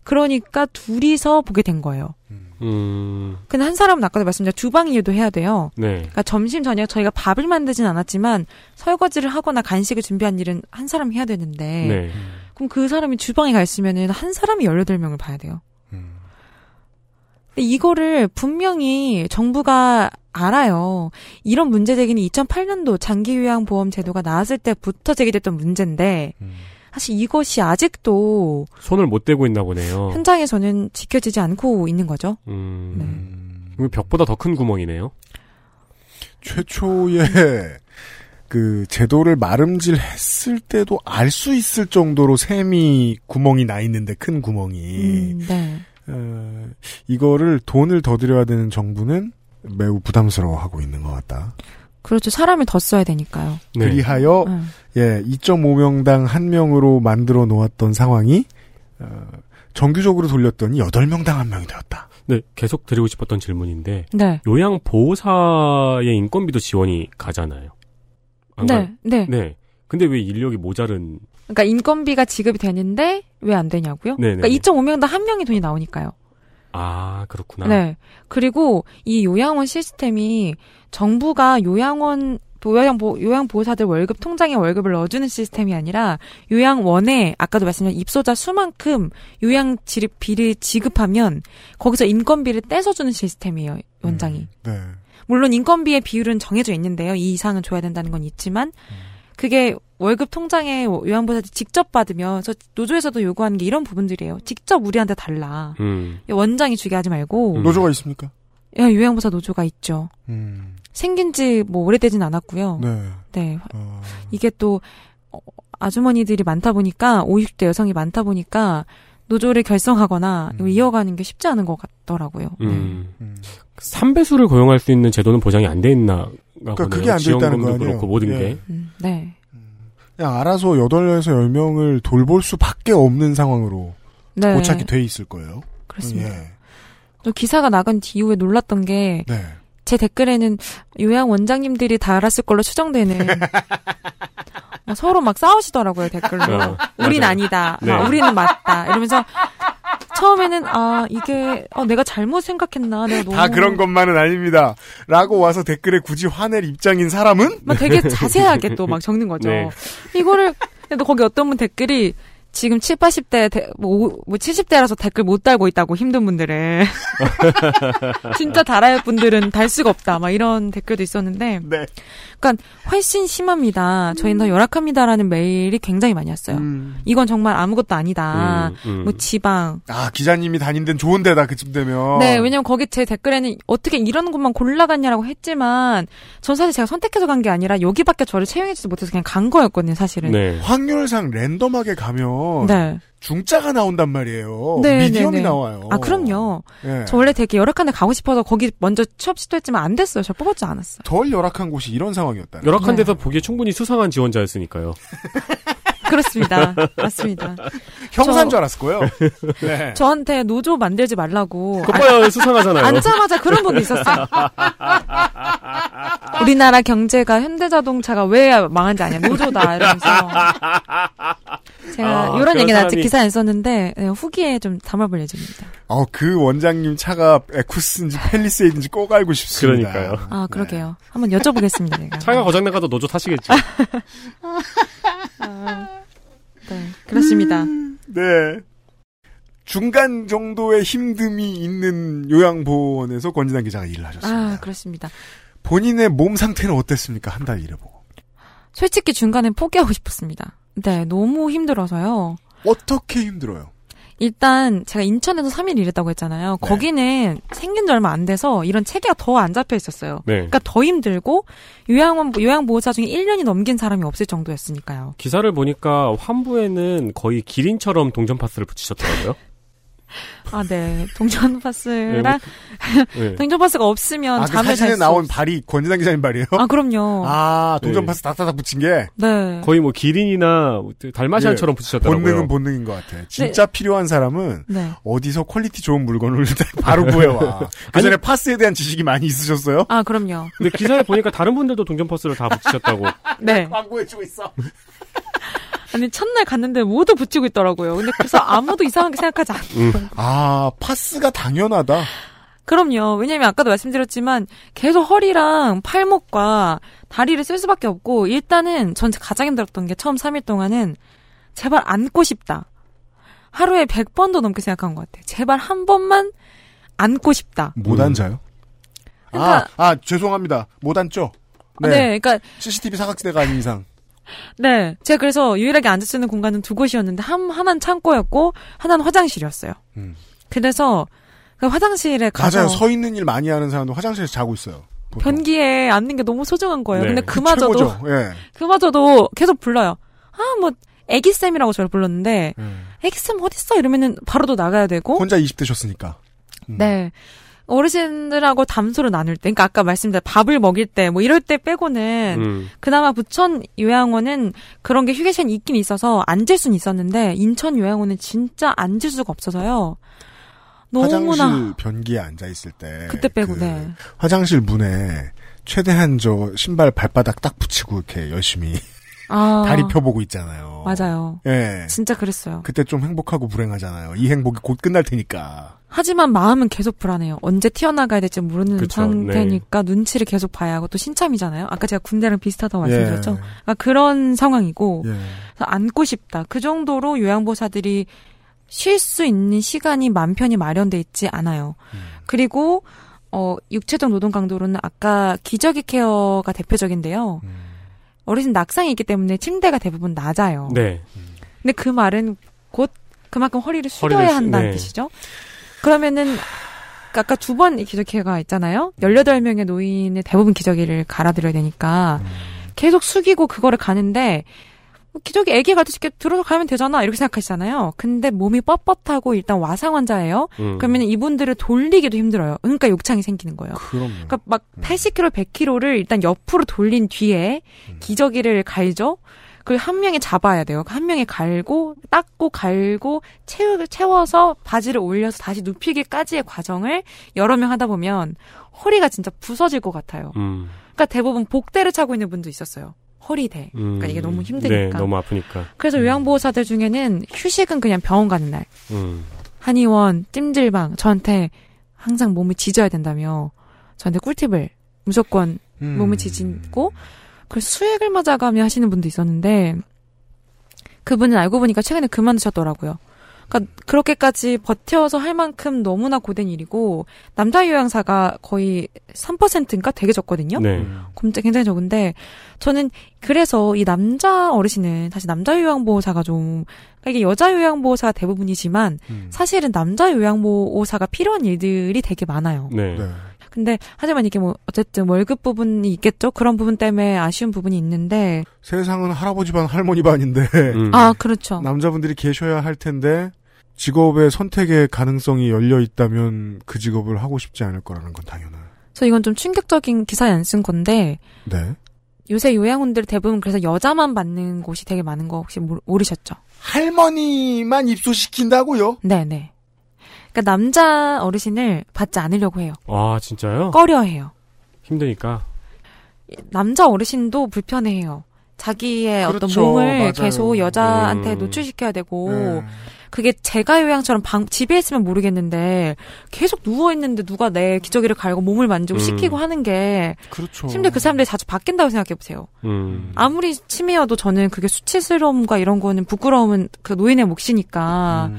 Speaker 7: 그러니까 둘이서 보게 된 거예요.
Speaker 3: 음,
Speaker 7: 근데 한 사람은 아까도 말씀드린 주방 일도 해야 돼요.
Speaker 3: 네.
Speaker 7: 그러니까 점심 저녁 저희가 밥을 만들진 않았지만 설거지를 하거나 간식을 준비한 일은 한 사람이 해야 되는데
Speaker 3: 네.
Speaker 7: 그럼 그 사람이 주방에 가 있으면은 한 사람이 18명을 봐야 돼요.
Speaker 2: 음.
Speaker 7: 근데 이거를 분명히 정부가 알아요. 이런 문제 제기는 2008년도 장기요양보험 제도가 나왔을 때부터 제기됐던 문제인데
Speaker 2: 음.
Speaker 7: 사실 이것이 아직도
Speaker 3: 손을 못 대고 있나 보네요.
Speaker 7: 현장에서는 지켜지지 않고 있는 거죠.
Speaker 3: 음,
Speaker 7: 네.
Speaker 3: 벽보다 더 큰 구멍이네요.
Speaker 2: 최초의 그 제도를 마름질했을 때도 알 수 있을 정도로 샘이 구멍이 나 있는데 큰 구멍이
Speaker 7: 음, 네.
Speaker 2: 어, 이거를 돈을 더 들여야 되는 정부는 매우 부담스러워하고 있는 것 같다.
Speaker 7: 그렇죠. 사람을 더 써야 되니까요.
Speaker 3: 네.
Speaker 2: 그리하여
Speaker 7: 음.
Speaker 2: 예 2.5명당 한 명으로 만들어 놓았던 상황이 어, 정규적으로 돌렸더니 8명당 한 명이 되었다.
Speaker 3: 네, 계속 드리고 싶었던 질문인데
Speaker 7: 네.
Speaker 3: 요양 보호사의 인건비도 지원이 가잖아요.
Speaker 7: 네. 네.
Speaker 3: 네. 근데 왜 인력이 모자른
Speaker 7: 그러니까 인건비가 지급이 되는데 왜 안 되냐고요?
Speaker 3: 네네.
Speaker 7: 그러니까 2.5명당 한 명이 돈이 나오니까요.
Speaker 3: 아, 그렇구나.
Speaker 7: 네. 그리고 이 요양원 시스템이 정부가 요양원 요양 보, 요양 보호사들 월급 통장에 월급을 넣어주는 시스템이 아니라 요양원에 아까도 말씀드린 입소자 수만큼 요양 지급비를 지급하면 거기서 인건비를 떼서주는 시스템이에요 원장이.
Speaker 2: 네.
Speaker 7: 물론 인건비의 비율은 정해져 있는데요. 이 이상은 줘야 된다는 건 있지만 그게 월급 통장에 요양보호사들 직접 받으면 저 노조에서도 요구하는 게 이런 부분들이에요. 직접 우리한테 달라.
Speaker 3: 음.
Speaker 7: 원장이 주게 하지 말고
Speaker 3: 음.
Speaker 2: 노조가 있습니까?
Speaker 7: 야, 요양보호사 노조가 있죠.
Speaker 2: 음.
Speaker 7: 생긴 지 뭐 오래되진 않았고요.
Speaker 2: 네.
Speaker 7: 네.
Speaker 2: 어,
Speaker 7: 이게 또 어, 아주머니들이 많다 보니까 50대 여성이 많다 보니까 노조를 결성하거나
Speaker 2: 음.
Speaker 7: 이어가는 게 쉽지 않은 것 같더라고요. 네.
Speaker 3: 음.
Speaker 2: 음.
Speaker 3: 3배수를 고용할 수 있는 제도는 보장이 안 돼 있나
Speaker 2: 그러니까 그게 안 돼 있다는
Speaker 3: 지원금도
Speaker 2: 거 아니에요?
Speaker 3: 그렇고 모든
Speaker 2: 예.
Speaker 3: 게.
Speaker 7: 음, 네.
Speaker 2: 그냥 알아서 8에서 10명을 돌볼 수밖에 없는 상황으로
Speaker 7: 네.
Speaker 2: 고착이 돼 있을 거예요.
Speaker 7: 그렇습니다.
Speaker 2: 예.
Speaker 7: 또 기사가 나간 이후에 놀랐던 게 제
Speaker 2: 네.
Speaker 7: 댓글에는 요양 원장님들이 다 알았을 걸로 추정되는 막 서로 막 싸우시더라고요 댓글로
Speaker 3: 어,
Speaker 7: 우린. 아니다
Speaker 3: 네.
Speaker 7: 막 우리는 맞다 이러면서 처음에는 아 이게 어, 내가 잘못 생각했나 내가 너무
Speaker 2: 다 그런 것만은 아닙니다. 라고 와서 댓글에 굳이 화낼 입장인 사람은
Speaker 7: 막 되게 자세하게 또 막 적는 거죠
Speaker 3: 네.
Speaker 7: 이거를 근데 거기 어떤 분 댓글이 지금 7, 80대, 대- 뭐, 오- 뭐 70대라서 댓글 못 달고 있다고 힘든 분들은. 진짜 달아야 할 분들은 달 수가 없다. 막 이런 댓글도 있었는데.
Speaker 2: 네.
Speaker 7: 그러니까 훨씬 심합니다. 저희는 더 열악합니다라는 메일이 굉장히 많이 왔어요.
Speaker 2: 음.
Speaker 7: 이건 정말 아무것도 아니다.
Speaker 3: 음, 음.
Speaker 7: 뭐 지방.
Speaker 2: 아 기자님이 다닌 데는 좋은 데다 그쯤 되면
Speaker 7: 네, 왜냐면 거기 제 댓글에는 어떻게 이런 곳만 골라갔냐라고 했지만 전 사실 제가 선택해서 간 게 아니라 여기밖에 저를 채용해주지 못해서 그냥 간 거였거든요, 사실은.
Speaker 3: 네.
Speaker 2: 확률상 랜덤하게 가면
Speaker 7: 네.
Speaker 2: 중자가 나온단 말이에요.
Speaker 7: 네,
Speaker 2: 미디엄이
Speaker 7: 네, 네.
Speaker 2: 나와요.
Speaker 7: 아, 그럼요.
Speaker 2: 예.
Speaker 7: 저 원래 되게 열악한 데 가고 싶어서 거기 먼저 취업 시도했지만 안 됐어요. 저 뽑았지 않았어요.
Speaker 2: 덜 열악한 곳이 이런 상황이었다.
Speaker 3: 열악한
Speaker 7: 네.
Speaker 3: 데서 보기에 충분히 수상한 지원자였으니까요.
Speaker 7: 그렇습니다. 맞습니다.
Speaker 2: 형사인
Speaker 7: 저-
Speaker 2: 줄 알았을 거예요. 네.
Speaker 7: 저한테 노조 만들지 말라고
Speaker 3: 그거 봐요, 수상하잖아요.
Speaker 7: 앉자마자 그런 분이 있었어요. 우리나라 경제가 현대자동차가 왜 망한지 아냐 노조다 이러면서 제가
Speaker 3: 아,
Speaker 7: 이런 아직
Speaker 3: 사람이-
Speaker 7: 기사에 안 썼는데 네, 후기에 좀 담아볼 예정입니다.
Speaker 2: 어, 그 원장님 차가 에쿠스인지 펠리세이드인지 꼭 알고 싶습니다.
Speaker 3: 그러니까요.
Speaker 7: 아 그러게요. 한번 여쭤보겠습니다. 제가.
Speaker 3: 차가 고장나가도 노조 탓이겠죠.
Speaker 7: 네, 그렇습니다.
Speaker 2: 네. 중간 정도의 힘듦이 있는 요양보원에서 권진환 기자가 일을 하셨습니다.
Speaker 7: 아 그렇습니다.
Speaker 2: 본인의 몸 상태는 어땠습니까? 한 달 일해보고.
Speaker 7: 솔직히 중간에 포기하고 싶었습니다. 네, 너무 힘들어서요.
Speaker 2: 어떻게 힘들어요?
Speaker 7: 일단 제가 인천에서 3일 일했다고 했잖아요.
Speaker 2: 네.
Speaker 7: 거기는 생긴 지 얼마 안 돼서 이런 체계가 더 안 잡혀 있었어요.
Speaker 3: 네.
Speaker 7: 그러니까 더 힘들고 요양원 요양 보호사 중에 1년이 넘긴 사람이 없을 정도였으니까요.
Speaker 3: 기사를 보니까 환부에는 거의 기린처럼 동전 파스를 붙이셨더라고요.
Speaker 7: 아, 네. 동전 파스랑
Speaker 3: 네.
Speaker 7: 동전 파스가 없으면
Speaker 2: 아, 그
Speaker 7: 잠을
Speaker 2: 사진에
Speaker 7: 잘수
Speaker 2: 나온 발이 권지담 기자님 발이에요?
Speaker 7: 아, 그럼요.
Speaker 2: 아, 동전
Speaker 3: 네.
Speaker 2: 파스 딱딱딱 붙인 게
Speaker 7: 네.
Speaker 3: 거의 뭐 기린이나 달마시안처럼 붙이셨더라고요.
Speaker 2: 본능은 본능인 것 같아. 진짜 필요한 사람은
Speaker 7: 네.
Speaker 2: 어디서 퀄리티 좋은 물건을 바로 구해와. 그 전에 파스에 대한 지식이 많이 있으셨어요?
Speaker 7: 아, 그럼요.
Speaker 3: 근데 기사에 보니까 다른 분들도 동전 파스를 다 붙이셨다고.
Speaker 7: 네.
Speaker 2: 광고해주고 있어.
Speaker 7: 아니, 첫날 갔는데 모두 붙이고 있더라고요. 근데 그래서 아무도 이상하게 생각하지 않아요.
Speaker 2: 아, 파스가 당연하다.
Speaker 7: 그럼요. 왜냐면 아까도 말씀드렸지만 계속 허리랑 팔목과 다리를 쓸 수밖에 없고 일단은 전 가장 힘들었던 게 처음 3일 동안은 제발 앉고 싶다. 하루에 100번도 넘게 생각한 것 같아요. 제발 한 번만 앉고 싶다.
Speaker 2: 못
Speaker 3: 음.
Speaker 2: 앉아요?
Speaker 7: 그러니까-
Speaker 2: 아, 아, 죄송합니다. 못 앉죠?
Speaker 7: 네. 그러니까
Speaker 2: CCTV 사각지대가 아닌 이상.
Speaker 7: 네. 제가 그래서 유일하게 수 있는 공간은 두 곳이었는데 한 하나는 창고였고 하나는 화장실이었어요.
Speaker 2: 음.
Speaker 7: 그래서 그 화장실에 가서
Speaker 2: 맞아요. 서 있는 일 많이 하는 사람도 화장실에서 자고 있어요. 보통.
Speaker 7: 변기에 앉는 게 너무 소중한 거예요.
Speaker 3: 네.
Speaker 7: 근데
Speaker 2: 그
Speaker 7: 그마저도.
Speaker 2: 예.
Speaker 7: 그마저도 계속 불러요. 아, 뭐, 애기 쌤이라고 저를 불렀는데,
Speaker 2: 예.
Speaker 7: 애기 쌤 어딨어? 이러면은 바로 또 나가야 되고,
Speaker 2: 혼자 20대셨으니까. 음.
Speaker 7: 네. 어르신들하고 담소를 나눌 때, 그러니까 아까 말씀드린 밥을 먹일 때, 뭐 이럴 때 빼고는,
Speaker 3: 음.
Speaker 7: 그나마 부천 요양원은 그런 게 휴게실이 있긴 있어서 앉을 수는 있었는데, 인천 요양원은 진짜 앉을 수가 없어서요. 너무나.
Speaker 2: 화장실 변기에 앉아 있을 때.
Speaker 7: 그때 빼고,
Speaker 2: 그
Speaker 7: 네.
Speaker 2: 화장실 문에 최대한 저 신발 발바닥 딱 붙이고 이렇게 열심히
Speaker 7: 아.
Speaker 2: 다리 펴보고 있잖아요.
Speaker 7: 맞아요.
Speaker 2: 예.
Speaker 7: 진짜 그랬어요.
Speaker 2: 그때 좀 행복하고 불행하잖아요. 이 행복이 곧 끝날 테니까.
Speaker 7: 하지만 마음은 계속 불안해요. 언제 튀어나가야 될지 모르는
Speaker 3: 그쵸,
Speaker 7: 상태니까 눈치를 계속 봐야 하고 또 신참이잖아요. 아까 제가 군대랑 비슷하다고 말씀드렸죠.
Speaker 2: 예.
Speaker 7: 그러니까 그런 상황이고
Speaker 2: 예.
Speaker 7: 안고 싶다. 그 정도로 요양보사들이 쉴 수 있는 시간이 맘 편히 마련돼 있지 않아요.
Speaker 2: 음.
Speaker 7: 그리고 어 육체적 노동 강도로는 아까 기저귀 케어가 대표적인데요.
Speaker 2: 음.
Speaker 7: 어르신 낙상이 있기 때문에 침대가 대부분 낮아요.
Speaker 3: 네.
Speaker 7: 근데 그 말은 곧 그만큼 허리를 숙여야 한다는
Speaker 3: 네.
Speaker 7: 뜻이죠. 그러면은 아까 두 번 기저귀가 있잖아요. 18명의 노인의 대부분 기저귀를 갈아드려야 되니까
Speaker 2: 음.
Speaker 7: 계속 숙이고 그거를 가는데 뭐 기저귀 애기 가듯이 이렇게 들어서 가면 되잖아 이렇게 생각하시잖아요. 근데 몸이 뻣뻣하고 일단 와상 환자예요.
Speaker 3: 음.
Speaker 7: 그러면 이분들을 돌리기도 힘들어요. 그러니까 욕창이 생기는 거예요.
Speaker 2: 그럼요.
Speaker 7: 그러니까 막 80kg, 100kg를 일단 옆으로 돌린 뒤에
Speaker 2: 음.
Speaker 7: 기저귀를 갈죠. 그걸 한 명이 잡아야 돼요. 한 명이 갈고 닦고 갈고 채우, 채워서 바지를 올려서 다시 눕히기까지의 과정을 여러 명 하다 보면 허리가 진짜 부서질 것 같아요.
Speaker 3: 음.
Speaker 7: 그러니까 대부분 복대를 차고 있는 분도 있었어요. 허리대.
Speaker 3: 음.
Speaker 7: 그러니까 이게 너무
Speaker 3: 네,
Speaker 7: 힘드니까.
Speaker 3: 너무 아프니까.
Speaker 7: 그래서 요양보호사들 중에는 휴식은 그냥 병원 가는 날.
Speaker 3: 음.
Speaker 7: 한의원, 찜질방 저한테 항상 몸을 지져야 된다며 저한테 꿀팁을 무조건
Speaker 2: 음.
Speaker 7: 몸을 지지고 그 수액을 맞아가며 하시는 분도 있었는데 그분은 알고 보니까 최근에 그만두셨더라고요. 그러니까 그렇게까지 버텨서 할 만큼 너무나 고된 일이고 남자 요양사가 거의 3%인가 되게 적거든요.
Speaker 3: 네.
Speaker 2: 음.
Speaker 7: 굉장히 적은데 저는 그래서 이 남자 어르신은 사실 남자 요양보호사가 좀 그러니까 이게 여자 요양보호사가 대부분이지만
Speaker 2: 음.
Speaker 7: 사실은 남자 요양보호사가 필요한 일들이 되게 많아요.
Speaker 3: 네.
Speaker 2: 네.
Speaker 7: 근데 하지만 이게 뭐 어쨌든 월급 부분이 있겠죠. 그런 부분 때문에 아쉬운 부분이 있는데
Speaker 2: 세상은 할아버지 반 할머니 반인데
Speaker 3: 음.
Speaker 7: 아 그렇죠.
Speaker 2: 남자분들이 계셔야 할 텐데 직업의 선택의 가능성이 열려 있다면 그 직업을 하고 싶지 않을 거라는 건 당연한.
Speaker 7: 그래서 이건 좀 충격적인 기사에 안 쓴 건데
Speaker 2: 네.
Speaker 7: 요새 요양원들 대부분 그래서 여자만 받는 곳이 되게 많은 거 혹시 모르, 모르셨죠?
Speaker 2: 할머니만 입소시킨다고요?
Speaker 7: 네네. 그러니까 남자 어르신을 받지 않으려고 해요.
Speaker 3: 아, 진짜요?
Speaker 7: 꺼려 해요.
Speaker 3: 힘드니까.
Speaker 7: 남자 어르신도 불편해해요. 자기의 어떤
Speaker 2: 그렇죠.
Speaker 7: 몸을
Speaker 2: 맞아요.
Speaker 7: 계속 여자한테
Speaker 3: 음.
Speaker 7: 노출시켜야 되고
Speaker 2: 네.
Speaker 7: 그게 제가 요양처럼 방, 집에 있으면 모르겠는데 계속 누워 있는데 누가 내 기저귀를 갈고 몸을 만지고
Speaker 3: 음.
Speaker 7: 씻기고 하는 게
Speaker 2: 그렇죠.
Speaker 7: 심지어 그 사람들이 자주 바뀐다고 생각해 보세요.
Speaker 3: 음.
Speaker 7: 아무리 치매여도 저는 그게 수치스러움과 이런 거는 부끄러움은 그 노인의 몫이니까.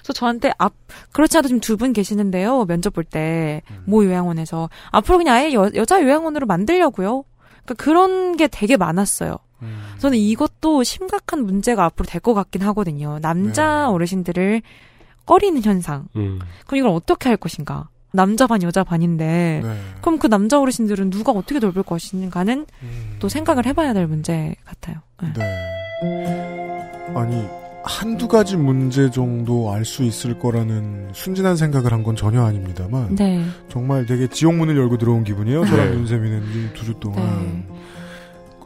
Speaker 2: 음.
Speaker 7: 그래서 저한테 앞 그렇지 않아도 지금 두 분 계시는데요 면접 볼때
Speaker 2: 음.
Speaker 7: 모 요양원에서 앞으로 그냥 아예 여, 여자 요양원으로 만들려고요. 그러니까 그런 게 되게 많았어요.
Speaker 2: 음.
Speaker 7: 저는 이것도 심각한 문제가 앞으로 될 것 같긴 하거든요. 남자
Speaker 2: 네.
Speaker 7: 어르신들을 꺼리는 현상.
Speaker 3: 음.
Speaker 7: 그럼 이걸 어떻게 할 것인가? 남자 반 여자 반인데
Speaker 2: 네.
Speaker 7: 그럼 그 남자 어르신들은 누가 어떻게 돌볼 것인가는
Speaker 2: 음.
Speaker 7: 또 생각을 해봐야 될 문제 같아요. 네.
Speaker 2: 네. 아니 한두 가지 문제 정도 알 수 있을 거라는 순진한 생각을 한 건 전혀 아닙니다만
Speaker 7: 네.
Speaker 2: 정말 되게 지옥문을 열고 들어온 기분이에요. 저랑
Speaker 3: 네.
Speaker 2: 윤세민은 두 주 동안.
Speaker 7: 네.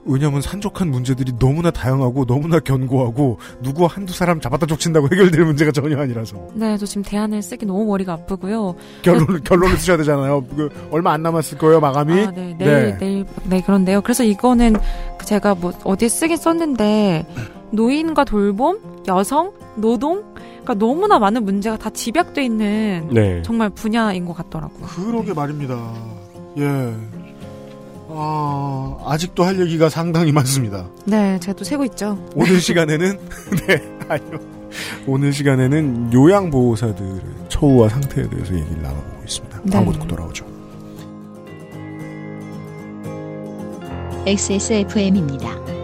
Speaker 2: 왜냐하면 산적한 문제들이 너무나 다양하고 너무나 견고하고 누구 한두 사람 잡았다 족친다고 해결될 문제가 전혀 아니라서
Speaker 7: 네, 저 지금 대안을 쓰기 너무 머리가 아프고요.
Speaker 2: 결론 결론을 쓰셔야 되잖아요. 그 얼마 안 남았을 거예요 마감이.
Speaker 7: 아, 네, 내일,
Speaker 2: 네.
Speaker 7: 내일, 네, 그런데요. 그래서 이거는 그 제가 뭐 어디에 쓰긴 썼는데, 노인과 돌봄, 여성, 노동, 그러니까 너무나 많은 문제가 다 집약돼 있는
Speaker 3: 네.
Speaker 7: 정말 분야인 것 같더라고요.
Speaker 2: 그러게 말입니다. 예. 아, 아직도 할 얘기가 상당히 많습니다.
Speaker 7: 네, 제가 또 세고 있죠.
Speaker 2: 오늘 시간에는, 네, 아니요. 오늘 시간에는 요양보호사들의 처우와 상태에 대해서 얘기를 나눠보고 있습니다.
Speaker 7: 네.
Speaker 2: 광고 듣고 돌아오죠.
Speaker 1: XSFM입니다.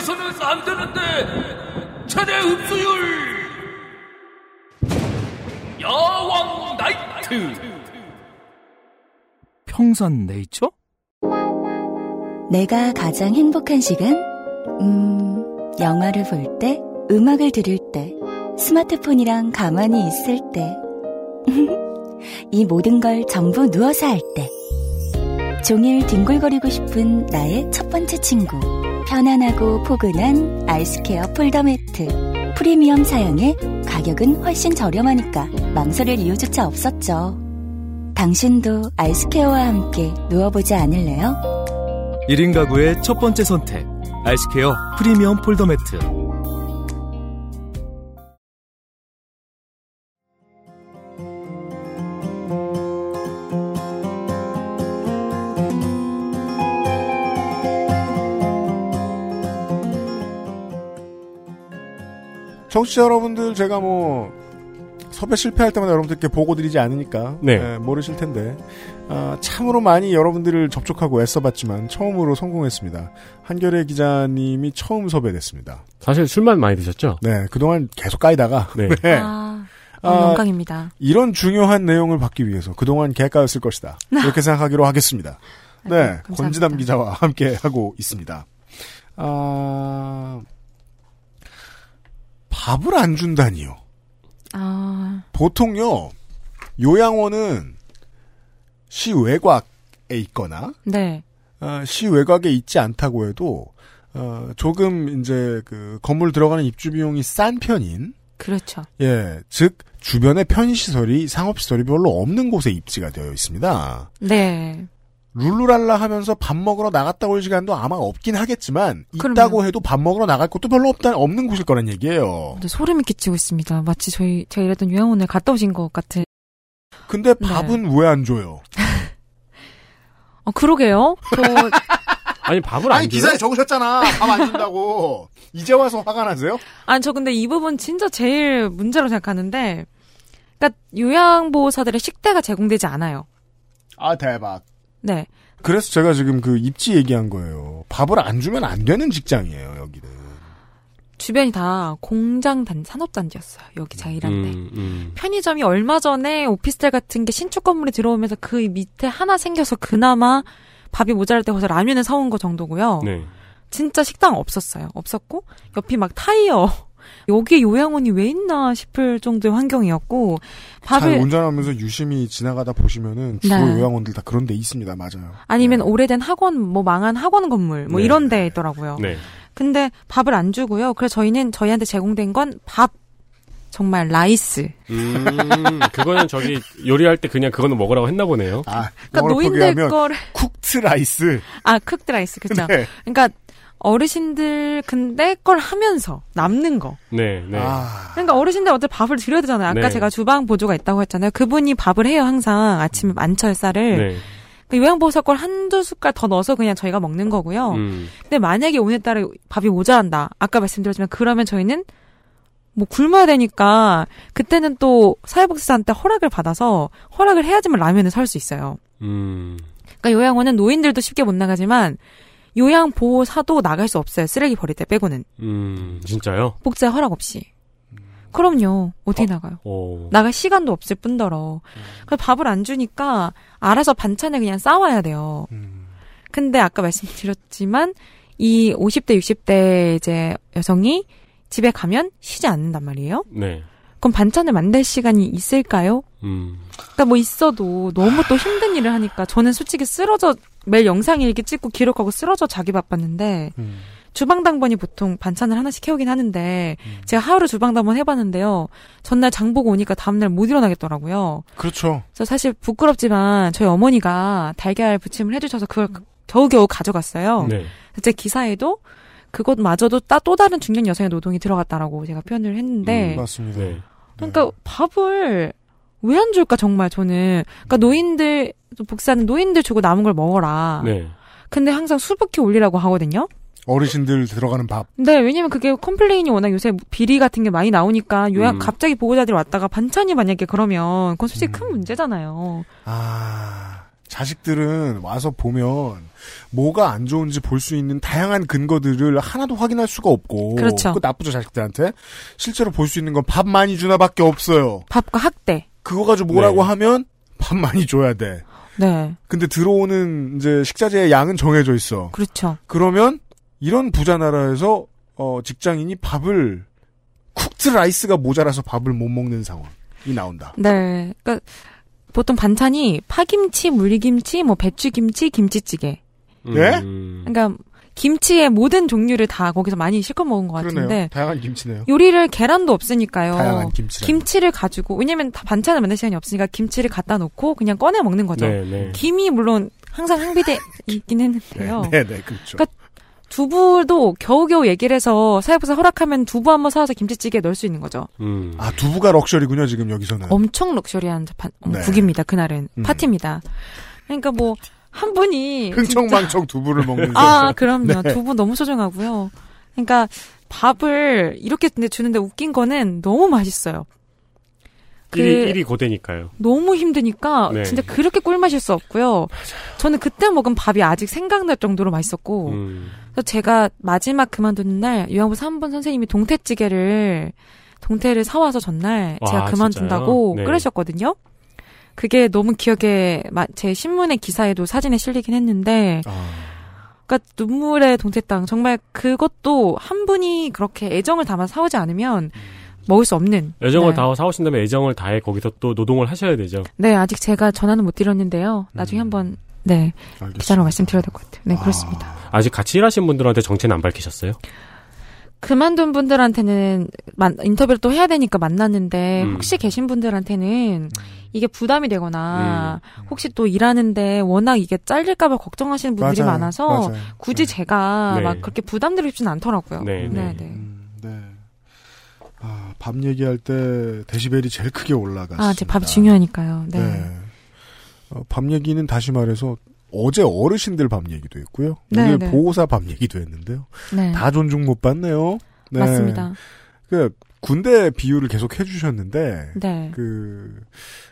Speaker 8: 해서는 안 되는데 최대 흡수율 여왕 나이트
Speaker 9: 평산 네이처?
Speaker 6: 내가 가장 행복한 시간? 음, 영화를 볼 때, 음악을 들을 때, 스마트폰이랑 가만히 있을 때. 이 모든 걸 전부 누워서 할 때. 종일 뒹굴거리고 싶은 나의 첫 번째 친구. 편안하고 포근한 아이스케어 폴더 매트. 프리미엄 사양에 가격은 훨씬 저렴하니까 망설일 이유조차 없었죠. 당신도 아이스케어와 함께 누워보지 않을래요?
Speaker 9: 1인 가구의 첫 번째 선택. 아이스케어 프리미엄 폴더 매트.
Speaker 2: 청취자 여러분들 제가 뭐 섭외 실패할 때마다 여러분들께 보고 드리지 않으니까
Speaker 3: 네.
Speaker 2: 예, 모르실 텐데 아, 참으로 많이 여러분들을 접촉하고 애써봤지만 처음으로 성공했습니다. 한결의 기자님이 처음 섭외됐습니다.
Speaker 3: 사실 술만 많이 드셨죠?
Speaker 2: 네, 그동안 계속 까이다가
Speaker 3: 네.
Speaker 2: 네.
Speaker 7: 아, 어,
Speaker 2: 아,
Speaker 7: 영광입니다.
Speaker 2: 이런 중요한 내용을 받기 위해서 그동안 개까였을 것이다. 이렇게 생각하기로 하겠습니다. 네,
Speaker 7: 아이고.
Speaker 2: 권지남 기자와 함께 하고 있습니다. 아, 밥을 안 준다니요.
Speaker 7: 아,
Speaker 2: 보통요, 요양원은 시 외곽에 있거나,
Speaker 7: 네.
Speaker 2: 어, 시 외곽에 있지 않다고 해도, 어, 조금 이제 그 건물 들어가는 입주 비용이 싼 편인,
Speaker 7: 그렇죠.
Speaker 2: 예, 즉, 주변에 편의시설이, 상업시설이 별로 없는 곳에 입지가 되어 있습니다.
Speaker 7: 네.
Speaker 2: 룰루랄라 하면서 밥 먹으러 나갔다 올 시간도 아마 없긴 하겠지만,
Speaker 7: 그럼요.
Speaker 2: 있다고 해도 밥 먹으러 나갈 곳도 별로 없다, 없는 곳일 거란 얘기예요.
Speaker 7: 근데 소름이 끼치고 있습니다. 마치 저희, 제가 일했던 요양원을 갔다 오신 것 같은.
Speaker 2: 근데
Speaker 7: 네.
Speaker 2: 밥은 왜안 줘요?
Speaker 7: 어, 그러게요. 저,
Speaker 3: 아니 밥을 안
Speaker 2: 아니
Speaker 3: 줘요?
Speaker 2: 기사에 적으셨잖아. 밥 안 준다고. 이제 와서 화가 나세요?
Speaker 7: 아니 저 근데 이 부분 진짜 제일 문제로 생각하는데, 그러니까 요양보호사들의 식대가 제공되지 않아요.
Speaker 2: 아 대박.
Speaker 7: 네.
Speaker 2: 그래서 제가 지금 그 입지 얘기한 거예요. 밥을 안 주면 안 되는 직장이에요 여기는.
Speaker 7: 주변이 다 공장 단 산업단지였어요. 여기 제가 일할 때.
Speaker 3: 음, 음.
Speaker 7: 편의점이 얼마 전에 오피스텔 같은 게 신축 건물이 들어오면서 그 밑에 하나 생겨서 그나마 밥이 모자랄 때 거기서 라면을 사온 거 정도고요.
Speaker 3: 네.
Speaker 7: 진짜 식당 없었어요. 없었고 옆이 막 타이어. 여기에 요양원이 왜 있나 싶을 정도의 환경이었고
Speaker 2: 잘
Speaker 7: 밥을
Speaker 2: 운전하면서 유심히 지나가다 보시면은 주로
Speaker 7: 네.
Speaker 2: 요양원들 다 그런 데 있습니다. 맞아요.
Speaker 7: 아니면 오래된 학원 뭐 망한 학원 건물 뭐
Speaker 2: 네.
Speaker 7: 이런 데 있더라고요.
Speaker 3: 네.
Speaker 7: 근데 밥을 안 주고요. 그래서 저희는 저희한테 제공된 건 밥 정말 rice.
Speaker 3: 음, 그거는 저기 요리할 때 그냥 그거는 먹으라고 했나 보네요.
Speaker 2: 아,
Speaker 7: 그러니까 노인들 거를
Speaker 2: cooked rice.
Speaker 7: 아 cooked rice 그렇죠.
Speaker 2: 네.
Speaker 7: 그러니까 어르신들 근데 걸 하면서 남는 거.
Speaker 3: 네, 네.
Speaker 2: 아,
Speaker 7: 그러니까 어르신들 어차피 밥을 드려야 되잖아요. 아까
Speaker 3: 네.
Speaker 7: 제가 주방 보조가 있다고 했잖아요. 그분이 밥을 해요 항상 아침에 안칠 쌀을.
Speaker 3: 네.
Speaker 7: 그 요양보호사 걸 한두 숟갈 더 넣어서 그냥 저희가 먹는 거고요.
Speaker 3: 음.
Speaker 7: 근데 만약에 오늘따라 밥이 모자란다. 아까 말씀드렸지만 그러면 저희는 뭐 굶어야 되니까 그때는 또 사회복지사한테 허락을 받아서 허락을 해야지만 라면을 살 수 있어요.
Speaker 3: 음.
Speaker 7: 그러니까 요양원은 노인들도 쉽게 못 나가지만 요양보호사도 나갈 수 없어요. 쓰레기 버릴 때 빼고는.
Speaker 3: 음. 진짜요?
Speaker 7: 복지사 허락 없이. 그럼요. 어떻게 나가요?
Speaker 3: 오.
Speaker 7: 나갈 시간도 없을 뿐더러. 그래서 밥을 안 주니까 알아서 반찬을 그냥 싸와야 돼요.
Speaker 2: 음.
Speaker 7: 근데 아까 말씀드렸지만 이 50대, 60대 이제 여성이 집에 가면 쉬지 않는단 말이에요.
Speaker 3: 네.
Speaker 7: 그럼 반찬을 만들 시간이 있을까요?
Speaker 3: 음.
Speaker 7: 그러니까 뭐 있어도 너무 또 힘든 일을 하니까 저는 솔직히 쓰러져 매일 영상 일기 찍고 기록하고 쓰러져 자기 바빴는데
Speaker 2: 음.
Speaker 7: 주방 당번이 보통 반찬을 하나씩 해오긴 하는데 제가 하루 주방 당번 해봤는데요. 전날 장 보고 오니까 다음날 못 일어나겠더라고요.
Speaker 2: 그렇죠.
Speaker 7: 그래서 사실 부끄럽지만 저희 어머니가 달걀 부침을 해주셔서 그걸 겨우겨우 가져갔어요.
Speaker 3: 네.
Speaker 7: 제 기사에도 그것마저도 따, 또 다른 중년 여성의 노동이 들어갔다라고 제가 표현을 했는데
Speaker 2: 맞습니다.
Speaker 3: 네.
Speaker 7: 그러니까 밥을 왜 안 줄까 정말 저는 그러니까 노인들 보호사는 노인들 주고 남은 걸 먹어라.
Speaker 3: 네.
Speaker 7: 근데 항상 수북히 올리라고 하거든요.
Speaker 2: 어르신들 들어가는 밥.
Speaker 7: 네, 왜냐면 그게 complain이 워낙 요새 비리 같은 게 많이 나오니까 요양
Speaker 3: 음.
Speaker 7: 갑자기 보호자들이 왔다가 반찬이 만약에 그러면 그건 솔직히 큰 문제잖아요.
Speaker 2: 아, 자식들은 와서 보면 뭐가 안 좋은지 볼 수 있는 다양한 근거들을 하나도 확인할 수가 없고.
Speaker 7: 그렇죠.
Speaker 2: 그 나쁘죠, 자식들한테. 실제로 볼 수 있는 건 밥 많이 주나밖에 없어요.
Speaker 7: 밥과 학대.
Speaker 2: 그거 가지고 뭐라고
Speaker 3: 네.
Speaker 2: 하면 밥 많이 줘야 돼.
Speaker 7: 네,
Speaker 2: 근데 들어오는 이제 식자재의 양은 정해져 있어.
Speaker 7: 그렇죠.
Speaker 2: 그러면 이런 부자 나라에서 어, 직장인이 밥을 cooked rice가 모자라서 밥을 못 먹는 상황이 나온다.
Speaker 7: 네, 그러니까 보통 반찬이 파김치, 물김치, 뭐 배추김치, 김치찌개.
Speaker 2: 네?
Speaker 3: 음.
Speaker 7: 그러니까 김치의 모든 종류를 다 거기서 많이 실컷 먹은 것
Speaker 2: 그러네요.
Speaker 7: 같은데
Speaker 2: 다양한 김치네요.
Speaker 7: 요리를 계란도 없으니까요.
Speaker 2: 다양한 김치라.
Speaker 7: 김치를 가지고 왜냐면 다 반찬을 만들 시간이 없으니까 김치를 갖다 놓고 그냥 꺼내 먹는 거죠.
Speaker 3: 네, 네.
Speaker 7: 김이 물론 항상 항비돼 있긴 했는데요.
Speaker 2: 네, 네, 그렇죠.
Speaker 7: 그러니까 두부도 겨우겨우 얘기를 해서 사회부서 허락하면 두부 한번 사와서 김치찌개에 넣을 수 있는 거죠.
Speaker 3: 음.
Speaker 2: 아, 두부가 럭셔리군요, 지금 여기서는.
Speaker 7: 엄청 럭셔리한 반- 어,
Speaker 2: 네.
Speaker 7: 국입니다. 그날은
Speaker 2: 음.
Speaker 7: 파티입니다. 그러니까 뭐 한 분이
Speaker 2: 흥청망청 두부를 먹는
Speaker 7: 아. 그럼요.
Speaker 2: 네.
Speaker 7: 두부 너무 소중하고요. 그러니까 밥을 이렇게 주는데 웃긴 거는 너무 맛있어요. 그
Speaker 3: 일이, 일이 고되니까요.
Speaker 7: 너무 힘드니까
Speaker 3: 네.
Speaker 7: 진짜 그렇게 꿀맛일 수 없고요. 저는 그때 먹은 밥이 아직 생각날 정도로 맛있었고
Speaker 3: 음.
Speaker 7: 그래서 제가 마지막 그만두는 날 요양부 3번 선생님이 동태찌개를 동태를 사와서 전날 제가
Speaker 3: 아,
Speaker 7: 그만둔다고?
Speaker 3: 네.
Speaker 7: 끓으셨거든요. 그게 너무 기억에 마- 제 신문의 기사에도 사진에 실리긴 했는데
Speaker 2: 아,
Speaker 7: 그러니까 눈물의 동태 땅 정말 그것도 한 분이 그렇게 애정을 담아 사오지 않으면 먹을 수 없는
Speaker 3: 애정을
Speaker 7: 네.
Speaker 3: 다 사오신다면 애정을 다해 거기서 또 노동을 하셔야 되죠.
Speaker 7: 네 아직 제가 전화는 못 드렸는데요 나중에 한번 네
Speaker 2: 알겠습니다.
Speaker 7: 기사로 말씀드려야 될 것 같아요 네 그렇습니다
Speaker 3: 아직 같이 일하신 분들한테 정체는 안 밝히셨어요?
Speaker 7: 그만둔 분들한테는 만- 인터뷰를 또 해야 되니까 만났는데
Speaker 3: 음.
Speaker 7: 혹시 계신 분들한테는 이게 부담이 되거나
Speaker 2: 음.
Speaker 7: 혹시 또 일하는데 워낙 이게 잘릴까봐 걱정하시는 분들이
Speaker 2: 맞아요.
Speaker 7: 많아서
Speaker 2: 맞아요.
Speaker 7: 굳이 제가
Speaker 3: 네.
Speaker 7: 막 그렇게 부담드리고 싶지는 않더라고요.
Speaker 3: 네, 네.
Speaker 2: 음, 네. 아, 밥 얘기할 때 데시벨이 제일 크게 올라갔습니다.
Speaker 7: 아, 제 밥이 중요하니까요. 네.
Speaker 2: 네. 어, 밥 얘기는 다시 말해서 어제 어르신들 밥 얘기도 했고요.
Speaker 7: 네,
Speaker 2: 오늘
Speaker 7: 네.
Speaker 2: 보호사 밥 얘기도 했는데요.
Speaker 7: 네.
Speaker 2: 다 존중 못 받네요. 네.
Speaker 7: 맞습니다.
Speaker 2: 그 군대 비유를 계속 해주셨는데
Speaker 7: 네.
Speaker 2: 그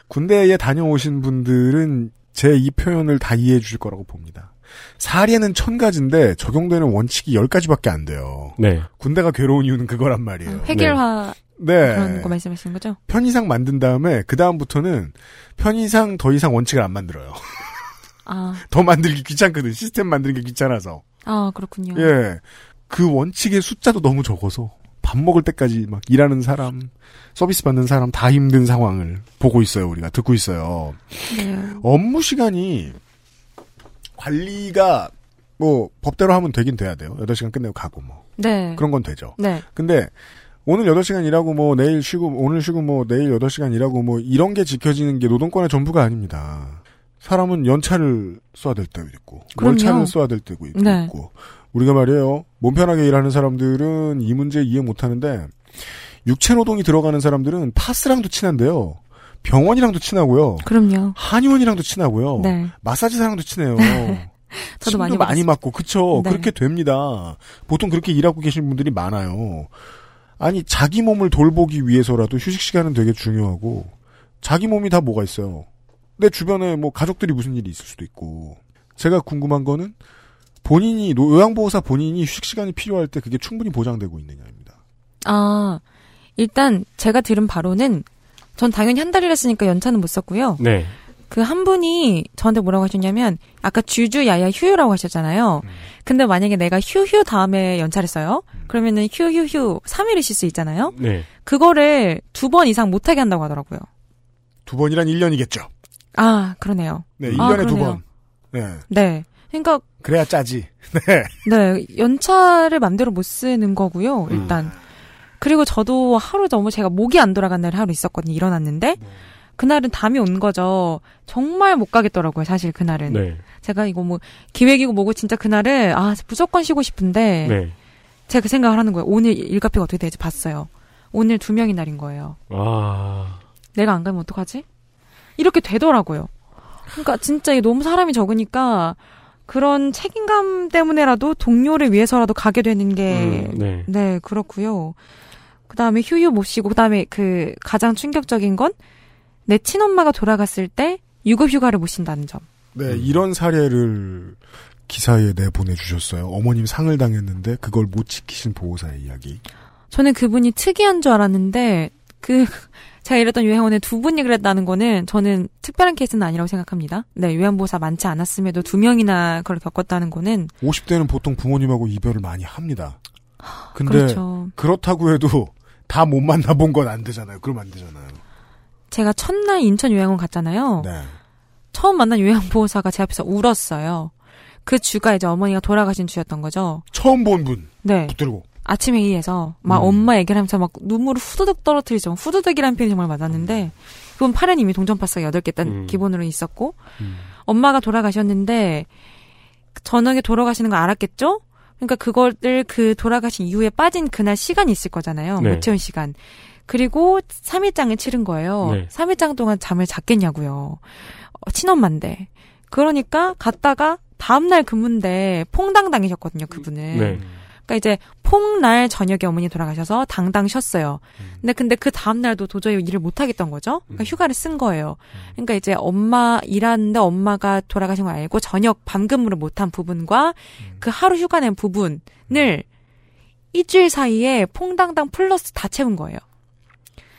Speaker 2: 군대에 다녀오신 분들은 제 이 표현을 다 이해해 주실 거라고 봅니다. 사례는 천 가지인데 적용되는 원칙이 열 가지밖에 안 돼요.
Speaker 3: 네.
Speaker 2: 군대가 괴로운 이유는 그거란 말이에요.
Speaker 7: 획일화
Speaker 2: 네.
Speaker 7: 그런 거 말씀하시는 거죠?
Speaker 2: 편의상 만든 다음에 그 다음부터는 편의상 더 이상 원칙을 안 만들어요.
Speaker 7: 아,
Speaker 2: 더 만들기 귀찮거든. 시스템 만들기 귀찮아서.
Speaker 7: 아 그렇군요.
Speaker 2: 예. 그 원칙의 숫자도 너무 적어서 밥 먹을 때까지 막 일하는 사람, 서비스 받는 사람 다 힘든 상황을 보고 있어요. 우리가 듣고 있어요.
Speaker 7: 네.
Speaker 2: 업무 시간이 관리가 뭐 법대로 하면 되긴 돼야 돼요. 8시간 끝내고 가고 뭐.
Speaker 7: 네.
Speaker 2: 그런 건 되죠.
Speaker 7: 네.
Speaker 2: 근데 오늘 8시간 일하고 뭐 내일 쉬고 오늘 쉬고 뭐 내일 8시간 일하고 뭐 이런 게 지켜지는 게 노동권의 전부가 아닙니다. 사람은 연차를 써야 될 때도 있고
Speaker 7: 그럼요.
Speaker 2: 월차를 써야 될 때도 있고,
Speaker 7: 네.
Speaker 2: 우리가 말이에요. 몸 편하게 일하는 사람들은 이 문제 이해 못 하는데 육체 노동이 들어가는 사람들은 파스랑도 친한데요. 병원이랑도 친하고요.
Speaker 7: 그럼요.
Speaker 2: 한의원이랑도 친하고요.
Speaker 7: 네.
Speaker 2: 마사지사랑도 친해요.
Speaker 7: 저도 많이
Speaker 2: 많이. 맞고 그쵸
Speaker 7: 네.
Speaker 2: 그렇게 됩니다. 보통 그렇게 일하고 계신 분들이 많아요. 아니 자기 몸을 돌보기 위해서라도 휴식 시간은 되게 중요하고 자기 몸이 다 뭐가 있어요. 내 주변에 뭐 가족들이 무슨 일이 있을 수도 있고 제가 궁금한 거는 본인이 노- 요양보호사 본인이 휴식 시간이 필요할 때 그게 충분히 보장되고 있느냐입니다.
Speaker 7: 아 일단 제가 들은 바로는 전 당연히 한 달이라 했으니까 연차는 못 썼고요.
Speaker 3: 네.
Speaker 7: 그 한 분이 저한테 뭐라고 하셨냐면 아까 주주 야야 휴유라고 하셨잖아요. 근데 만약에 내가 휴휴 다음에 연차를 써요. 그러면은 휴휴휴 3일을 쉴 수 있잖아요.
Speaker 3: 네.
Speaker 7: 그거를 두 번 이상 못 하게 한다고 하더라고요.
Speaker 2: 두 번이란 1년이겠죠.
Speaker 7: 아 그러네요.
Speaker 2: 네,
Speaker 7: 아,
Speaker 2: 1년에 두
Speaker 7: 그러네요.
Speaker 2: 번. 네.
Speaker 7: 네. 그러니까
Speaker 2: 그래야 짜지. 네.
Speaker 7: 네 연차를 맘대로 못 쓰는 거고요.
Speaker 2: 음.
Speaker 7: 일단 그리고 저도 하루 너무 제가 목이 안 돌아간 날이 하루 있었거든요. 일어났는데 그날은 담이 온 거죠. 정말 못 가겠더라고요. 사실 그날은
Speaker 3: 네.
Speaker 7: 제가 이거 뭐 기획이고 뭐고 진짜 그날을 아 무조건 쉬고 싶은데
Speaker 3: 네.
Speaker 7: 제가 그 생각을 하는 거예요. 오늘 일과표가 어떻게 될지 봤어요. 오늘 두 명이 날인 거예요.
Speaker 3: 아.
Speaker 7: 내가 안 가면 어떡하지? 이렇게 되더라고요. 그러니까 진짜 이게 너무 사람이 적으니까 그런 책임감 때문에라도 동료를 위해서라도 가게 되는 게
Speaker 3: 음, 네.
Speaker 7: 네, 그렇고요. 그 다음에 휴유 못 쉬고 그 다음에 그 가장 충격적인 건 내 친엄마가 돌아갔을 때 유급 휴가를 못 쉰다는 점.
Speaker 2: 네, 이런 사례를 기사에 내보내 주셨어요. 어머님 상을 당했는데 그걸 못 지키신 보호사의 이야기.
Speaker 7: 저는 그분이 특이한 줄 알았는데 그 제가 일했던 요양원에 두 분이 그랬다는 거는 저는 특별한 케이스는 아니라고 생각합니다. 네, 요양보호사 많지 않았음에도 두 명이나 그걸 겪었다는 거는
Speaker 2: 50대는 보통 부모님하고 이별을 많이 합니다. 근데
Speaker 7: 그렇죠.
Speaker 2: 그렇다고 해도 다 못 만나본 건 안 되잖아요. 그럼 안 되잖아요.
Speaker 7: 제가 첫날 인천 요양원 갔잖아요.
Speaker 2: 네.
Speaker 7: 처음 만난 요양보호사가 제 앞에서 울었어요. 그 주가 이제 어머니가 돌아가신 주였던 거죠.
Speaker 2: 처음 본 분.
Speaker 7: 네.
Speaker 2: 붙들고.
Speaker 7: 아침 회의에서 막
Speaker 2: 음.
Speaker 7: 엄마 얘기를 하면서 막 눈물을 후두둑 떨어뜨리죠. 후두둑이라는 표현이 정말 맞았는데 그분 팔은 이미 동전 파스가 8개 딴
Speaker 3: 음.
Speaker 7: 기본으로 있었고 엄마가 돌아가셨는데 저녁에 돌아가시는 거 알았겠죠? 그러니까 그거를 그 돌아가신 이후에 빠진 그날 시간이 있을 거잖아요.
Speaker 3: 네.
Speaker 7: 못 채운 시간. 그리고 3일장을 치른 거예요.
Speaker 3: 네.
Speaker 7: 3일장 동안 잠을 잤겠냐고요. 어, 친엄마인데. 그러니까 갔다가 다음날 근무인데 퐁당 당이셨거든요, 그분은.
Speaker 3: 네.
Speaker 7: 그러니까 이제 폭날 저녁에 어머니 돌아가셔서 당당 쉬었어요. 근데 근데 그 다음 날도 도저히 일을 못 하겠던 거죠. 그러니까 휴가를 쓴 거예요. 그러니까 이제 엄마 일하는데 엄마가 돌아가신 걸 알고 저녁 밤 근무를 못한 부분과 그 하루 휴가 낸 부분을 일주일 사이에 퐁당당 플러스 다 채운 거예요.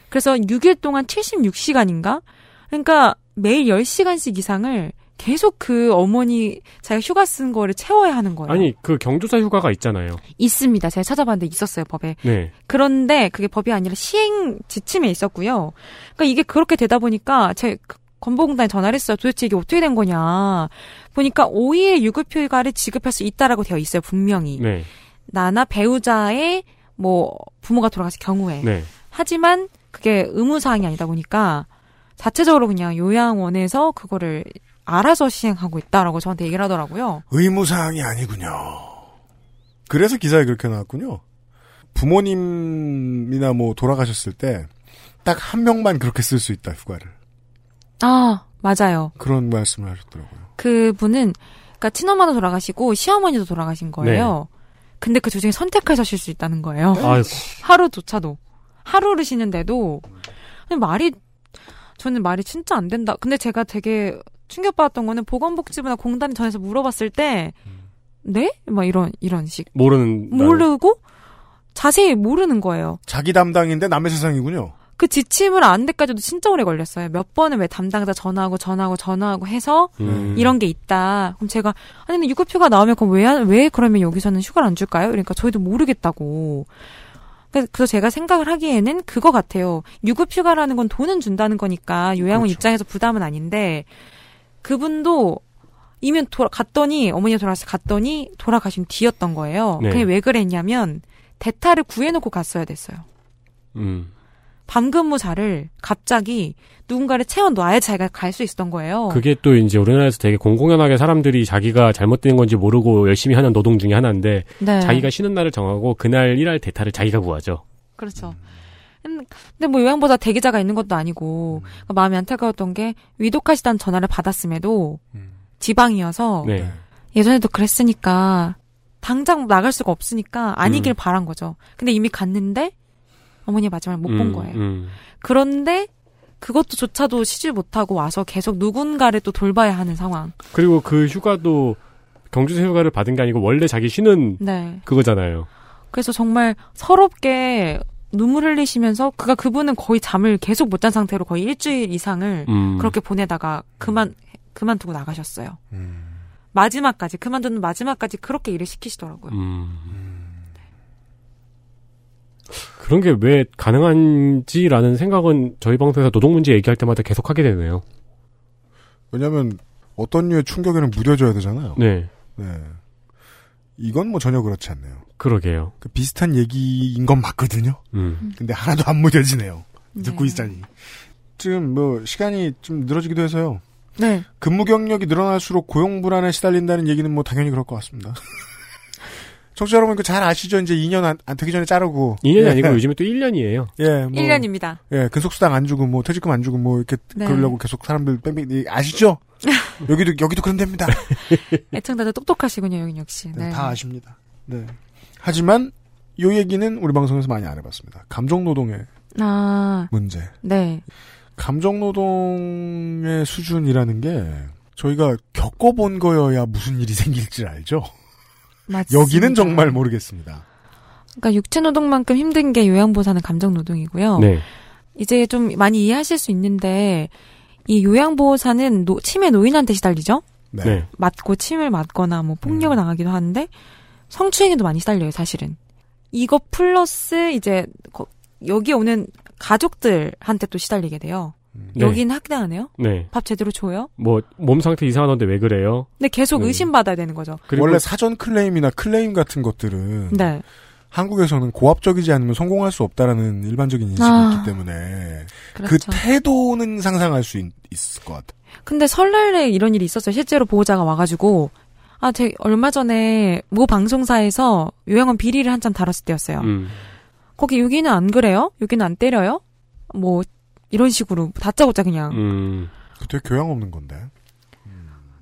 Speaker 7: 그래서 6일 동안 76시간인가? 그러니까 매일 10시간씩 이상을 계속 그 어머니 자기가 휴가 쓴 거를 채워야 하는 거예요.
Speaker 3: 아니 그 경조사 휴가가 있잖아요.
Speaker 7: 있습니다. 제가 찾아봤는데 있었어요, 법에.
Speaker 3: 네.
Speaker 7: 그런데 그게 법이 아니라 시행 지침에 있었고요. 그러니까 이게 그렇게 되다 보니까 제 건보공단에 전화를 했어요. 도대체 이게 어떻게 된 거냐. 보니까 5일 유급휴 휴가를 지급할 수 있다라고 되어 있어요, 분명히.
Speaker 3: 네.
Speaker 7: 나나 배우자의 뭐 부모가 돌아가실 경우에.
Speaker 3: 네.
Speaker 7: 하지만 그게 의무사항이 아니다 보니까 자체적으로 그냥 요양원에서 그거를 알아서 시행하고 있다라고 저한테 얘기를 하더라고요.
Speaker 2: 의무사항이 아니군요. 그래서 기사에 그렇게 나왔군요. 부모님이나 뭐 돌아가셨을 때 딱 한 명만 그렇게 쓸 수 있다 휴가를.
Speaker 7: 아, 맞아요.
Speaker 2: 그런 말씀을 하셨더라고요.
Speaker 7: 그 분은 그러니까 친엄마도 돌아가시고 시어머니도 돌아가신 거예요. 근데 그 중에 선택하실 수 있다는 거예요.
Speaker 3: 아이고.
Speaker 7: 하루조차도 하루를 쉬는데도 말이 저는 말이 진짜 안 된다. 근데 제가 되게 충격받았던 거는 보건복지부나 공단 전에서 물어봤을 때 네? 막 이런 이런 식
Speaker 3: 모르는.
Speaker 7: 모르고 자세히 모르는 거예요.
Speaker 2: 자기 담당인데 남의 세상이군요.
Speaker 7: 그 지침을 안 데까지도 진짜 오래 걸렸어요. 몇 번을 왜 담당자 전화하고 전화하고 전화하고 해서
Speaker 3: 음.
Speaker 7: 이런 게 있다. 그럼 제가 아니 근데 유급휴가 나오면 그럼 왜왜 그러면 여기서는 휴가를 안 줄까요? 그러니까 저희도 모르겠다고. 그래서 그래서 제가 생각을 하기에는 그거 같아요. 유급휴가라는 건 돈은 준다는 거니까 요양원
Speaker 2: 그렇죠.
Speaker 7: 입장에서 부담은 아닌데 그분도 이면 돌아 갔더니 어머니가 돌아가서 갔더니 돌아가신 뒤였던 거예요.
Speaker 3: 네.
Speaker 7: 그게 왜 그랬냐면 대타를 구해놓고 갔어야 됐어요.
Speaker 3: 음.
Speaker 7: 밤근무자를 갑자기 누군가를 채워 놔야 자기가 갈 수 있었던 거예요.
Speaker 3: 그게 또 이제 우리나라에서 되게 공공연하게 사람들이 자기가 잘못된 건지 모르고 열심히 하는 노동 중에 하나인데
Speaker 7: 네.
Speaker 3: 자기가 쉬는 날을 정하고 그날 일할 대타를 자기가 구하죠.
Speaker 7: 그렇죠. 음, 근데 뭐 요양보다 대기자가 있는 것도 아니고 그러니까 마음이 안타까웠던 게 위독하시다는 전화를 받았음에도 지방이어서
Speaker 3: 네.
Speaker 7: 예전에도 그랬으니까 당장 나갈 수가 없으니까 아니길 바란 거죠. 근데 이미 갔는데 어머니 마지막에 못본
Speaker 3: 음,
Speaker 7: 거예요.
Speaker 3: 음.
Speaker 7: 그런데 그것도 조차도 쉬지 못하고 와서 계속 누군가를 또 돌봐야 하는 상황.
Speaker 3: 그리고 그 휴가도 경주세 휴가를 받은 게 아니고 원래 자기 쉬는
Speaker 7: 네.
Speaker 3: 그거잖아요.
Speaker 7: 그래서 정말 서럽게 눈물 흘리시면서 그가 그분은 거의 잠을 계속 못 잔 상태로 거의 일주일 이상을
Speaker 3: 음.
Speaker 7: 그렇게 보내다가 그만 그만두고 나가셨어요.
Speaker 2: 음.
Speaker 7: 마지막까지 그만두는 마지막까지 그렇게 일을 시키시더라고요.
Speaker 3: 음. 그런 게 왜 가능한지라는 생각은 저희 방송에서 노동 문제 얘기할 때마다 계속 하게 되네요.
Speaker 2: 왜냐하면 어떤 류의 충격에는 무뎌져야 되잖아요.
Speaker 3: 네.
Speaker 2: 네. 이건 뭐 전혀 그렇지 않네요.
Speaker 3: 그러게요.
Speaker 2: 그 비슷한 얘기인 건 맞거든요.
Speaker 3: 음.
Speaker 2: 근데 하나도 안 무뎌지네요. 듣고
Speaker 7: 네.
Speaker 2: 있자니. 지금 뭐 시간이 좀 늘어지기도 해서요.
Speaker 7: 네.
Speaker 2: 근무 경력이 늘어날수록 고용 불안에 시달린다는 얘기는 뭐 당연히 그럴 것 같습니다. 청취자 여러분 그 잘 아시죠? 이제 2년 안, 안 되기 전에 자르고
Speaker 3: 2년이
Speaker 2: 예.
Speaker 3: 아니고 요즘에 또 1년이에요.
Speaker 2: 예, 뭐
Speaker 7: 1년입니다.
Speaker 2: 예, 근속수당 안 주고 뭐 퇴직금 안 주고 뭐 이렇게
Speaker 7: 네.
Speaker 2: 그러려고 계속 사람들 뺑뺑 이- 아시죠? 여기도 여기도 그런 데입니다.
Speaker 7: 애청자들 똑똑하시군요, 여긴 역시.
Speaker 2: 네,
Speaker 7: 네.
Speaker 2: 다 아십니다. 네. 하지만 요 얘기는 우리 방송에서 많이 안 해봤습니다. 감정 노동의
Speaker 7: 아,
Speaker 2: 문제.
Speaker 7: 네.
Speaker 2: 감정 노동의 수준이라는 게 저희가 겪어본 거여야 무슨 일이 생길지 알죠.
Speaker 7: 맞습니다.
Speaker 2: 여기는 정말 모르겠습니다.
Speaker 7: 그러니까 육체 노동만큼 힘든 게 요양보사는 감정 노동이고요.
Speaker 3: 네.
Speaker 7: 이제 좀 많이 이해하실 수 있는데 이 요양보호사는 노, 치매 노인한테 시달리죠.
Speaker 2: 네.
Speaker 3: 네.
Speaker 7: 맞고 침을 맞거나 뭐 폭력을
Speaker 2: 음.
Speaker 7: 당하기도 하는데 성추행에도 많이 시달려요, 사실은. 이거 플러스 이제 거- 여기 오는 가족들한테 또 시달리게 돼요.
Speaker 3: 네.
Speaker 7: 여긴 학대하네요.
Speaker 3: 네.
Speaker 7: 밥 제대로 줘요?
Speaker 3: 뭐 몸 상태 이상하던데 왜 그래요?
Speaker 7: 근데 계속
Speaker 3: 네.
Speaker 7: 의심받아야 되는 거죠.
Speaker 3: 그리고
Speaker 2: 원래 사전 클레임이나 클레임 같은 것들은
Speaker 7: 네.
Speaker 2: 한국에서는 고압적이지 않으면 성공할 수 없다라는 일반적인 인식이
Speaker 7: 아.
Speaker 2: 있기 때문에 그
Speaker 7: 그렇죠.
Speaker 2: 태도는 상상할 수 있, 을것 같아요.
Speaker 7: 근데 설날에 이런 일이 있었어요. 실제로 보호자가 와가지고 아, 제 얼마 전에 모 방송사에서 요양원 비리를 한참 다뤘을 때였어요.
Speaker 3: 음.
Speaker 7: 거기 여기는 안 그래요? 여기는 안 때려요? 뭐 이런 식으로 다짜고짜 그냥.
Speaker 3: 음.
Speaker 2: 그 되게 교양 없는 건데.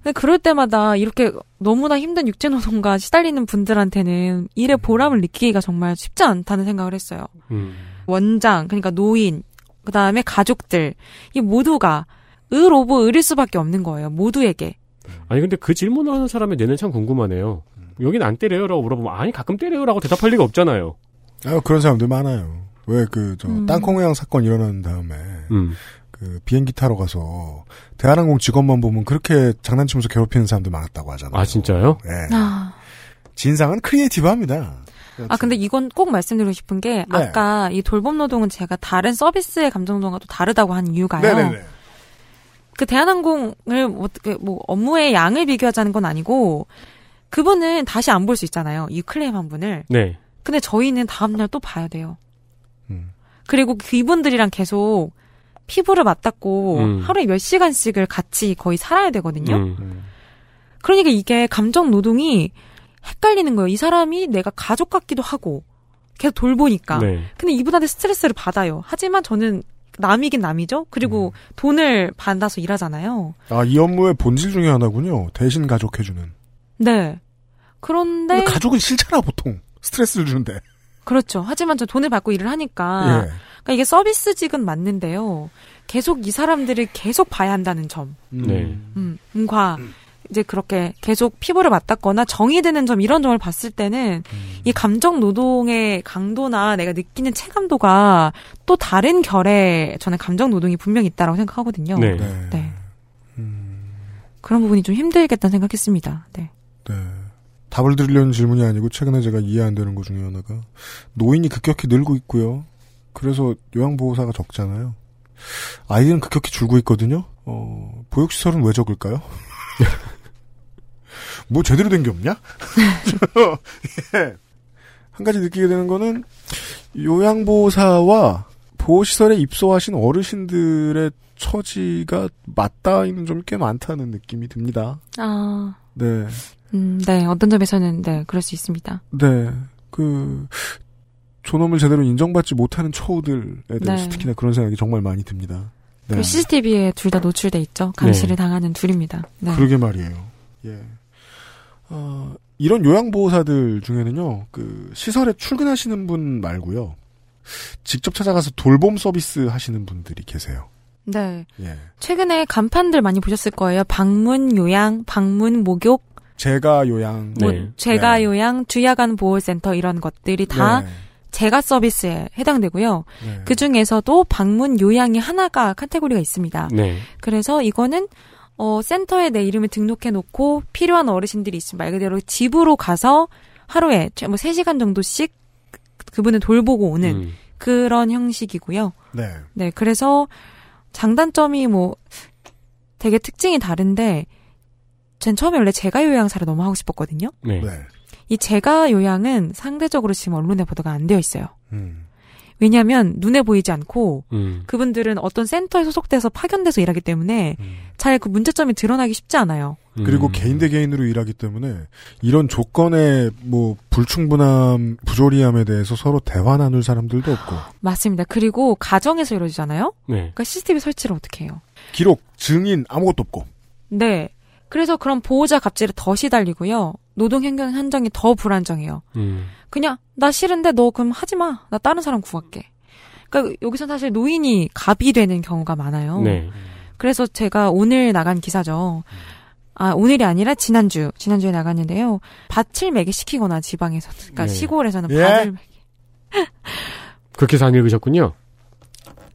Speaker 7: 근데 그럴 때마다 이렇게 너무나 힘든 육체노동과 시달리는 분들한테는 일의 보람을 느끼기가 정말 쉽지 않다는 생각을 했어요.
Speaker 3: 음.
Speaker 7: 원장, 그러니까 노인, 그 다음에 가족들, 이 모두가 을 of 을일 수밖에 없는 거예요. 모두에게.
Speaker 3: 아니 근데 그 질문을 하는 사람의 뇌는 참 궁금하네요. 여긴 안 때려요라고 물어보면 아니 가끔 때려요라고 대답할 리가 없잖아요.
Speaker 2: 아, 그런 사람들 많아요. 왜 그저
Speaker 7: 음.
Speaker 2: 땅콩회항 사건 일어난 다음에
Speaker 3: 음.
Speaker 2: 그 비행기 타러 가서 대한항공 직원만 보면 그렇게 장난치면서 괴롭히는 사람들 많았다고 하잖아요.
Speaker 3: 아 진짜요?
Speaker 2: 예.
Speaker 7: 아,
Speaker 2: 진상은 크리에이티브합니다.
Speaker 7: 아 근데 이건 꼭 말씀드리고 싶은 게
Speaker 2: 네.
Speaker 7: 아까 이 돌봄 노동은 제가 다른 서비스의 감정노동과 또 다르다고 한 이유가요.
Speaker 2: 네네네.
Speaker 7: 그 대한항공을 뭐, 어떻게 뭐 업무의 양을 비교하자는 건 아니고 그분은 다시 안 볼 수 있잖아요. 이 클레임 한 분을.
Speaker 3: 네.
Speaker 7: 근데 저희는 다음날 또 봐야 돼요.
Speaker 2: 음.
Speaker 7: 그리고 그분들이랑 계속 피부를 맞닿고
Speaker 3: 음.
Speaker 7: 하루에 몇 시간씩을 같이 거의 살아야 되거든요.
Speaker 3: 음.
Speaker 7: 그러니까 이게 감정 노동이 헷갈리는 거예요. 이 사람이 내가 가족 같기도 하고 계속 돌보니까.
Speaker 3: 네.
Speaker 7: 근데 이분한테 스트레스를 받아요. 하지만 저는 남이긴 남이죠. 그리고 돈을 받아서 일하잖아요.
Speaker 2: 아, 이 업무의 본질 중에 하나군요. 대신 가족해주는.
Speaker 7: 네. 그런데
Speaker 2: 근데 가족은 싫잖아, 보통. 스트레스를 주는데.
Speaker 7: 그렇죠. 하지만 저 돈을 받고 일을 하니까
Speaker 2: 예.
Speaker 7: 그러니까 이게 서비스직은 맞는데요. 계속 이 사람들을 계속 봐야 한다는 점.
Speaker 3: 네.
Speaker 7: 음, 과 이제 그렇게 계속 피부를 맞닿거나 정이 드는 점 이런 점을 봤을 때는 이 감정 노동의 강도나 내가 느끼는 체감도가 또 다른 결의 저는 감정 노동이 분명히 있다라고 생각하거든요.
Speaker 3: 네.
Speaker 7: 네. 그런 부분이 좀 힘들겠다는 생각했습니다. 네.
Speaker 2: 네. 답을 드리려는 질문이 아니고 최근에 제가 이해 안 되는 것 중에 하나가 노인이 급격히 늘고 있고요. 그래서 요양보호사가 적잖아요. 아이들은 급격히 줄고 있거든요. 어, 보육시설은 왜 적을까요? 뭐 제대로 된 게 없냐? 예. 한 가지 느끼게 되는 거는 요양보호사와 보호시설에 입소하신 어르신들의 처지가 맞닿아 있는 좀 꽤 많다는 느낌이 듭니다.
Speaker 7: 아,
Speaker 2: 네.
Speaker 7: 음, 네. 어떤 점에서는 네, 그럴 수 있습니다.
Speaker 2: 네. 그, 존엄을 제대로 인정받지 못하는 처우들에 대해서
Speaker 7: 네.
Speaker 2: 특히나 그런 생각이 정말 많이 듭니다. 네.
Speaker 7: 그리고 CCTV에 둘 다 노출돼 있죠. 감시를 당하는 둘입니다. 네.
Speaker 2: 그러게 말이에요. 예. 어, 이런 요양보호사들 중에는요, 그, 시설에 출근하시는 분 말고요, 직접 찾아가서 돌봄 서비스 하시는 분들이 계세요.
Speaker 7: 네.
Speaker 2: 예.
Speaker 7: 최근에 간판들 많이 보셨을 거예요. 방문 요양, 방문 목욕,
Speaker 2: 제가 요양.
Speaker 7: 뭐
Speaker 3: 네.
Speaker 7: 재가
Speaker 2: 네.
Speaker 7: 요양, 주야간 보호센터 이런 것들이 다
Speaker 2: 네.
Speaker 7: 재가 서비스에 해당되고요.
Speaker 2: 네.
Speaker 7: 그 중에서도 방문 요양이 하나가 카테고리가 있습니다.
Speaker 3: 네.
Speaker 7: 그래서 이거는 어 센터에 내 이름을 등록해 놓고 필요한 어르신들이 있으면 말 그대로 집으로 가서 하루에 최- 뭐 3시간 정도씩 그- 그분을 돌보고 오는
Speaker 3: 음.
Speaker 7: 그런 형식이고요.
Speaker 2: 네.
Speaker 7: 네, 그래서 장단점이 뭐 되게 특징이 다른데 전 처음에 원래 제가 요양사를 너무 하고 싶었거든요.
Speaker 3: 네.
Speaker 2: 네.
Speaker 7: 이 제가 요양은 상대적으로 지금 언론에 보도가 안 되어 있어요.
Speaker 2: 음.
Speaker 7: 왜냐하면 눈에 보이지 않고
Speaker 3: 음.
Speaker 7: 그분들은 어떤 센터에 소속돼서 파견돼서 일하기 때문에 잘그 문제점이 드러나기 쉽지 않아요.
Speaker 2: 그리고
Speaker 3: 음.
Speaker 2: 개인 대 개인으로 일하기 때문에 이런 조건의 뭐 불충분함, 부조리함에 대해서 서로 대화 나눌 사람들도 없고
Speaker 7: 맞습니다. 그리고 가정에서 이루어지잖아요.
Speaker 3: 네.
Speaker 7: 그러니까 CCTV 설치를 어떻게 해요?
Speaker 2: 기록, 증인 아무것도 없고
Speaker 7: 네. 그래서 그런 보호자 갑질에 더 시달리고요. 노동 행정 한정이 더 불안정해요.
Speaker 3: 음.
Speaker 7: 그냥 나 싫은데 너 그럼 하지 마. 나 다른 사람 구할게. 그러니까 여기서 사실 노인이 갑이 되는 경우가 많아요.
Speaker 3: 네.
Speaker 7: 그래서 제가 오늘 나간 기사죠. 아, 오늘이 아니라 지난주, 지난주에 나갔는데요. 밭을 매개 시키거나 지방에서는, 그러니까
Speaker 3: 네.
Speaker 7: 시골에서는
Speaker 2: 예?
Speaker 7: 밭을
Speaker 3: 그 기사 안 읽으셨군요.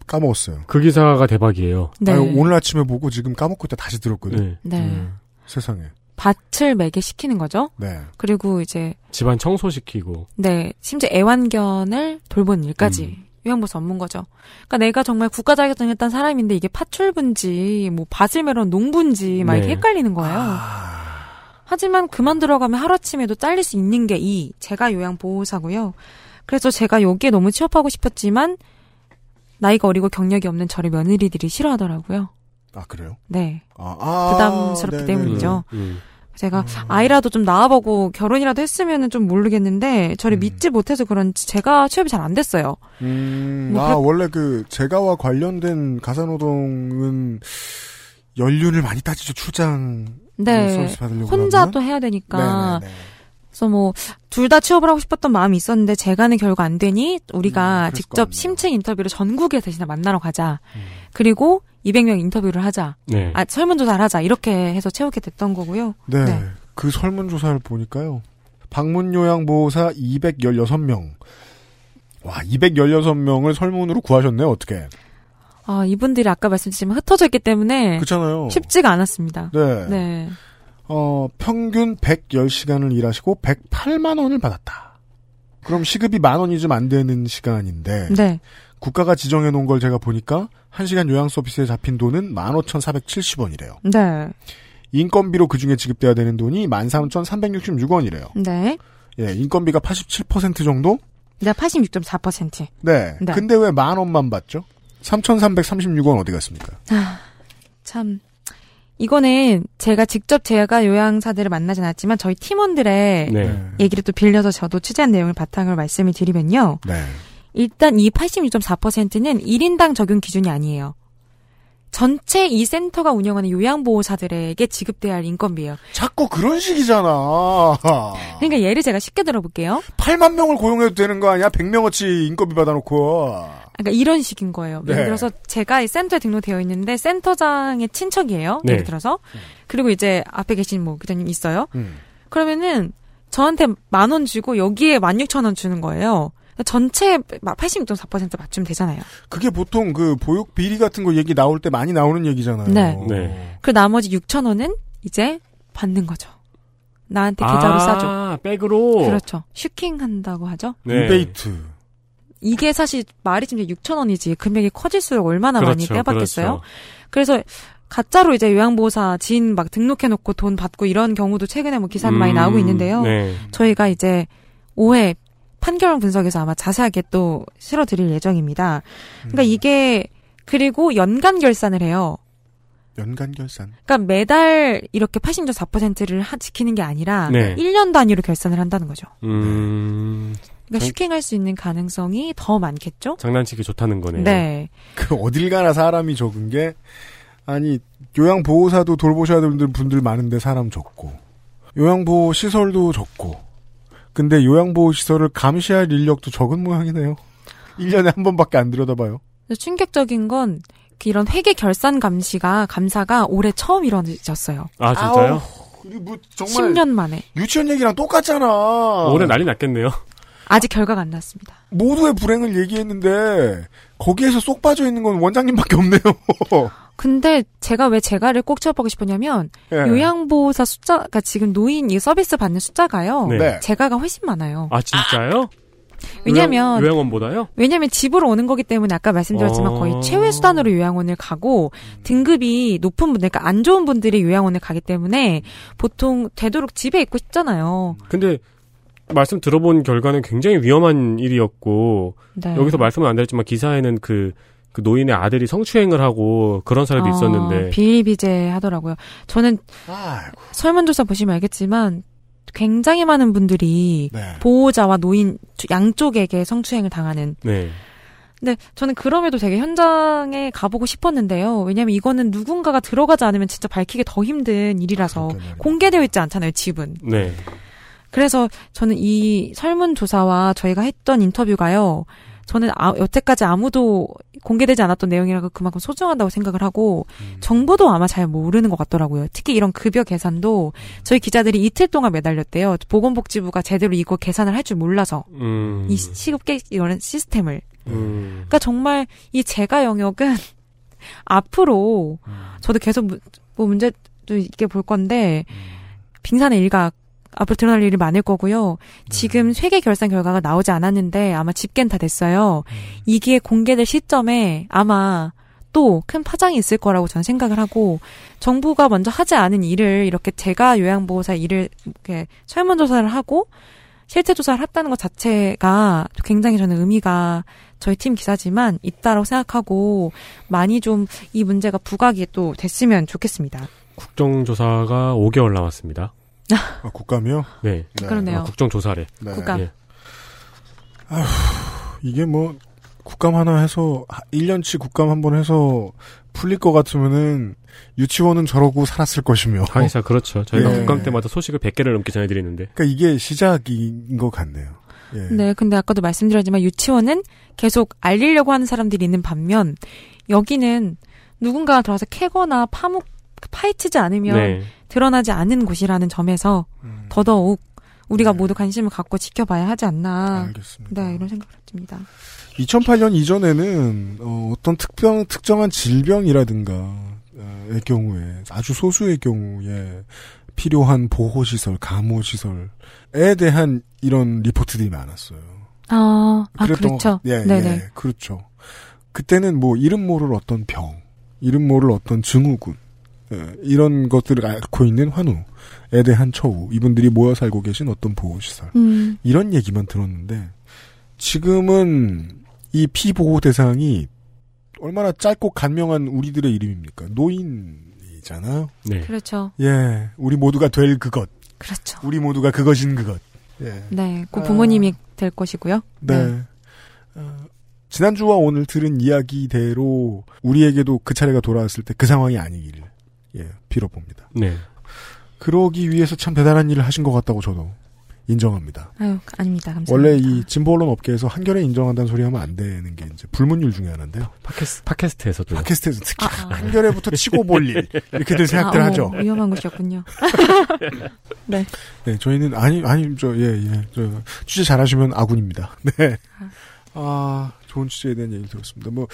Speaker 2: 까먹었어요.
Speaker 3: 그 기사가 대박이에요.
Speaker 7: 네.
Speaker 2: 아유, 오늘 아침에 보고 지금 까먹고 있다 다시 들었거든.
Speaker 3: 네.
Speaker 7: 네.
Speaker 2: 음, 세상에.
Speaker 7: 밭을 매개 시키는 거죠.
Speaker 2: 네.
Speaker 7: 그리고 이제
Speaker 3: 집안 청소시키고.
Speaker 7: 네, 심지어 애완견을 돌보는 일까지
Speaker 3: 음.
Speaker 7: 요양보수 업무인 거죠. 그러니까 내가 정말 국가 자격증했던 사람인데 이게 파출부인지 뭐 밭을 매러 농부인지 막
Speaker 3: 네.
Speaker 7: 이렇게 헷갈리는 거예요.
Speaker 2: 아.
Speaker 7: 하지만 그만 들어가면 하루아침에도 잘릴 수 있는 게 이 제가 요양보호사고요. 그래서 제가 여기에 너무 취업하고 싶었지만 나이가 어리고 경력이 없는 저를 며느리들이 싫어하더라고요.
Speaker 2: 아 그래요?
Speaker 7: 네.
Speaker 2: 아, 아,
Speaker 7: 부담스럽기
Speaker 2: 네네.
Speaker 7: 때문이죠.
Speaker 3: 음. 음.
Speaker 7: 제가 아이라도 좀 낳아보고 결혼이라도 했으면은 좀 모르겠는데 저를
Speaker 2: 음.
Speaker 7: 믿지 못해서 그런지 제가 취업이 잘 안 됐어요.
Speaker 2: 음,
Speaker 7: 뭐
Speaker 2: 아
Speaker 7: 그렇-
Speaker 2: 원래 그 재가와 관련된 가사노동은 연륜을 많이 따지죠 출장
Speaker 7: 네. 혼자? 또 해야 되니까.
Speaker 2: 네네네.
Speaker 7: 그래서 뭐 둘 다 취업을 하고 싶었던 마음이 있었는데 제가는 결국 안 되니 우리가
Speaker 2: 음,
Speaker 7: 직접. 심층 인터뷰를 전국에 대신 만나러 가자.
Speaker 2: 음.
Speaker 7: 그리고 200명 인터뷰를 하자.
Speaker 3: 네.
Speaker 7: 아 설문조사를 하자. 이렇게 해서 채우게 됐던 거고요.
Speaker 2: 네.
Speaker 7: 네.
Speaker 2: 그 설문조사를 보니까요. 방문요양보호사 216명. 와, 216명을 설문으로 구하셨네요, 어떻게.
Speaker 7: 아 이분들이 아까 말씀드렸지만 흩어져 있기 때문에
Speaker 2: 그렇잖아요.
Speaker 7: 쉽지가 않았습니다.
Speaker 2: 네.
Speaker 7: 네.
Speaker 2: 어, 평균 110시간을 일하시고 108만원을 받았다. 그럼 시급이 만 원이 좀 안 되는 시간인데.
Speaker 7: 네.
Speaker 2: 국가가 지정해 놓은 걸 제가 보니까 1시간 요양 서비스에 잡힌 돈은 15,470원이래요.
Speaker 7: 네.
Speaker 2: 인건비로 그 중에 지급돼야 되는 돈이 13,366원이래요.
Speaker 7: 네.
Speaker 2: 예, 인건비가 87% 정도?
Speaker 7: 네, 86.4%.
Speaker 2: 네.
Speaker 7: 네.
Speaker 2: 근데 왜 만 원만 받죠? 3,336원 어디 갔습니까?
Speaker 7: 아, 참. 이거는 제가 직접 제가 요양사들을 만나진 않았지만 저희 팀원들의
Speaker 3: 네.
Speaker 7: 얘기를 또 빌려서 저도 취재한 내용을 바탕으로 말씀을 드리면요.
Speaker 2: 네.
Speaker 7: 일단 이 86.4%는 1인당 적용 기준이 아니에요. 전체 이 센터가 운영하는 요양보호사들에게 지급돼야 할 인건비예요.
Speaker 2: 자꾸 그런 식이잖아.
Speaker 7: 그러니까 예를 제가 쉽게 들어볼게요.
Speaker 2: 8만 명을 고용해도 되는 거 아니야? 100명어치 인건비 받아놓고.
Speaker 7: 그러니까 이런 식인 거예요.
Speaker 2: 네.
Speaker 7: 예를 들어서 제가 이 센터에 등록되어 있는데 센터장의 친척이에요.
Speaker 3: 네.
Speaker 7: 예를 들어서 그리고 이제 앞에 계신 뭐 기자님 있어요.
Speaker 2: 음.
Speaker 7: 그러면은 저한테 만 원 주고 여기에 만 육천 원 주는 거예요. 전체 86.4% 맞추면 되잖아요.
Speaker 2: 그게 보통 그 보육 비리 같은 거 얘기 나올 때 많이 나오는 얘기잖아요.
Speaker 7: 네.
Speaker 3: 네.
Speaker 7: 그 나머지 6천 원은 이제 받는 거죠. 나한테 계좌로
Speaker 3: 아,
Speaker 7: 쏴줘.
Speaker 3: back으로.
Speaker 7: 그렇죠. 슈킹 한다고 하죠.
Speaker 3: 네.
Speaker 2: 리베이트.
Speaker 7: 이게 사실 말이 지금 6천 원이지 금액이 커질수록 얼마나 많이
Speaker 3: 그렇죠,
Speaker 7: 빼받겠어요.
Speaker 3: 그렇죠.
Speaker 7: 그래서 가짜로 이제 요양보호사 지인 막 등록해놓고 돈 받고 이런 경우도 최근에 뭐 기사는 많이
Speaker 3: 음,
Speaker 7: 나오고 있는데요.
Speaker 3: 네.
Speaker 7: 저희가 이제 5회 판결 분석에서 아마 자세하게 또 실어드릴 예정입니다. 그러니까 이게 그리고 연간 결산을 해요.
Speaker 2: 연간 결산.
Speaker 7: 그러니까 매달 이렇게 86.4%를 지키는 게 아니라
Speaker 3: 네.
Speaker 7: 1년 단위로 결산을 한다는 거죠.
Speaker 3: 음,
Speaker 7: 그러니까
Speaker 3: 장-
Speaker 7: 슈킹할 수 있는 가능성이 더 많겠죠?
Speaker 3: 장난치기 좋다는 거네요.
Speaker 7: 네.
Speaker 2: 그 어딜 가나 사람이 적은 게 아니 요양 보호사도 돌보셔야 되는 분들 많은데 사람 적고 요양 보호 시설도 적고 근데 요양보호 시설을 감시할 인력도 적은 모양이네요. 1년에 한 번밖에 안 들여다봐요.
Speaker 7: 충격적인 건그 이런 회계 결산 감시가 감사가 올해 처음 이루어졌어요.
Speaker 3: 아, 진짜요?
Speaker 2: 아우, 뭐 정말
Speaker 7: 10년 만에.
Speaker 2: 유치원 얘기랑 똑같잖아.
Speaker 3: 올해 난리 났겠네요.
Speaker 7: 아직 결과가 안 났습니다.
Speaker 2: 모두의 불행을 얘기했는데 거기에서 쏙 빠져 있는 건 원장님밖에 없네요.
Speaker 7: 근데 제가 왜 제가를 꼭 취업하고 싶었냐면
Speaker 2: 예.
Speaker 7: 요양보호사 숫자가 지금 노인 이 서비스 받는 숫자가요.
Speaker 3: 네.
Speaker 2: 네.
Speaker 7: 제가가 훨씬 많아요.
Speaker 3: 아, 진짜요?
Speaker 7: 왜냐면
Speaker 3: 요양, 요양원보다요?
Speaker 7: 왜냐면 집으로 오는 거기 때문에 아까 말씀드렸지만
Speaker 3: 어.
Speaker 7: 거의 최후의 수단으로 요양원을 가고 등급이 높은 분들, 그러니까 안 좋은 분들이 요양원을 가기 때문에 보통 되도록 집에 있고 싶잖아요.
Speaker 3: 근데 말씀 들어본 결과는 굉장히 위험한 일이었고
Speaker 7: 네.
Speaker 3: 여기서 말씀은 안 드렸지만 기사에는 그, 그 노인의 아들이 성추행을 하고 그런 사례도
Speaker 7: 어,
Speaker 3: 있었는데
Speaker 7: 비일비재 하더라고요. 저는
Speaker 2: 아이고.
Speaker 7: 설문조사 보시면 알겠지만 굉장히 많은 분들이
Speaker 2: 네.
Speaker 7: 보호자와 노인 양쪽에게 성추행을 당하는.
Speaker 3: 네.
Speaker 7: 근데 저는 그럼에도 되게 현장에 가보고 싶었는데요. 왜냐면 이거는 누군가가 들어가지 않으면 진짜 밝히기 더 힘든 일이라서
Speaker 2: 말이에요.
Speaker 7: 공개되어 있지 않잖아요, 집은.
Speaker 3: 네.
Speaker 7: 그래서 저는 이 설문조사와 저희가 했던 인터뷰가요. 저는 아, 여태까지 아무도 공개되지 않았던 내용이라고 그만큼 소중하다고 생각을 하고 정보도 아마 잘 모르는 것 같더라고요. 특히 이런 급여 계산도 저희 기자들이 이틀 동안 매달렸대요. 보건복지부가 제대로 이거 계산을 할 줄 몰라서
Speaker 3: 음.
Speaker 7: 이 시급계 이런 시스템을.
Speaker 3: 음.
Speaker 7: 그러니까 정말 이 제가 영역은 앞으로 저도 계속 무- 뭐 문제도 있게 볼 건데 빙산의 일각 앞으로 드러날 일이 많을 거고요. 지금 회계 결산 결과가 나오지 않았는데 아마 집계는 다 됐어요. 이게 공개될 시점에 아마 또 큰 파장이 있을 거라고 저는 생각을 하고 정부가 먼저 하지 않은 일을 이렇게 제가 요양보호사 일을 이렇게 설문조사를 하고 실태 조사를 했다는 것 자체가 굉장히 저는 의미가 저희 팀 기사지만 있다라고 생각하고 많이 좀 이 문제가 부각이 또 됐으면 좋겠습니다.
Speaker 3: 국정조사가 5개월 남았습니다.
Speaker 2: 아, 국감이요?
Speaker 3: 네.
Speaker 2: 네.
Speaker 7: 그러네요.
Speaker 3: 아, 국정조사래.
Speaker 2: 네.
Speaker 7: 국감.
Speaker 3: 예.
Speaker 2: 이게 뭐 국감 하나 해서 1년치 국감 한 번 해서 풀릴 것 같으면은 유치원은 저러고 살았을 것이며.
Speaker 3: 하기사 그렇죠. 저희가
Speaker 2: 예.
Speaker 3: 국감 때마다 소식을 100개를 넘게 전해드리는데.
Speaker 2: 그러니까 이게 시작인 것 같네요. 예.
Speaker 7: 네, 근데 아까도 말씀드렸지만 유치원은 계속 알리려고 하는 사람들이 있는 반면 여기는 누군가가 들어와서 캐거나 파묵 파헤치지 않으면
Speaker 3: 네.
Speaker 7: 드러나지 않은 곳이라는 점에서
Speaker 2: 음,
Speaker 7: 더더욱 우리가
Speaker 2: 네.
Speaker 7: 모두 관심을 갖고 지켜봐야 하지 않나.
Speaker 2: 알겠습니다.
Speaker 7: 네, 이런 생각을 듭니다.
Speaker 2: 2008년 이전에는 어, 떤 특병 특정한 질병이라든가 어, 의 경우에 아주 소수의 경우에 필요한 보호 시설, 감호 시설에 대한 이런 리포트들이 많았어요.
Speaker 7: 아, 아 그렇죠.
Speaker 2: 것- 예,
Speaker 7: 네네.
Speaker 2: 예, 그렇죠. 그때는 뭐 이름 모를 어떤 병, 이름 모를 어떤 증후군, 예, 이런 것들을 앓고 있는 환우에 대한 처우, 이분들이 모여 살고 계신 어떤 보호시설,
Speaker 7: 음,
Speaker 2: 이런 얘기만 들었는데, 지금은 이 피보호 대상이 얼마나 짧고 간명한 우리들의 이름입니까? 노인이잖아요.
Speaker 3: 네.
Speaker 7: 그렇죠.
Speaker 2: 예, 우리 모두가 될 그것,
Speaker 7: 그렇죠.
Speaker 2: 우리 모두가 그것인 그것. 예.
Speaker 7: 네, 그
Speaker 2: 아.
Speaker 7: 부모님이 될 것이고요.
Speaker 2: 네. 어, 지난주와 오늘 들은 이야기대로 우리에게도 그 차례가 돌아왔을 때 그 상황이 아니기를 예, 빌어봅니다.
Speaker 3: 네.
Speaker 2: 그러기 위해서 참 대단한 일을 하신 것 같다고 저도 인정합니다.
Speaker 7: 아유, 아닙니다. 감사합니다.
Speaker 2: 원래 이 진보 언론 업계에서 한결에 인정한다는 소리 하면 안 되는 게 이제 불문율 중에 하나인데요.
Speaker 3: 팟캐스트, 팟캐스트에서도.
Speaker 2: 팟캐스트에서 특히
Speaker 7: 아, 아.
Speaker 2: 한결에부터 치고 볼 일. 이렇게들 생각들
Speaker 7: 아, 어,
Speaker 2: 하죠.
Speaker 7: 위험한 곳이었군요. 네.
Speaker 2: 네, 저희는 아니 아니 저 예 예 저 취재 잘하시면 아군입니다. 네. 아 좋은 취재에 대한 얘기를 들었습니다. 뭐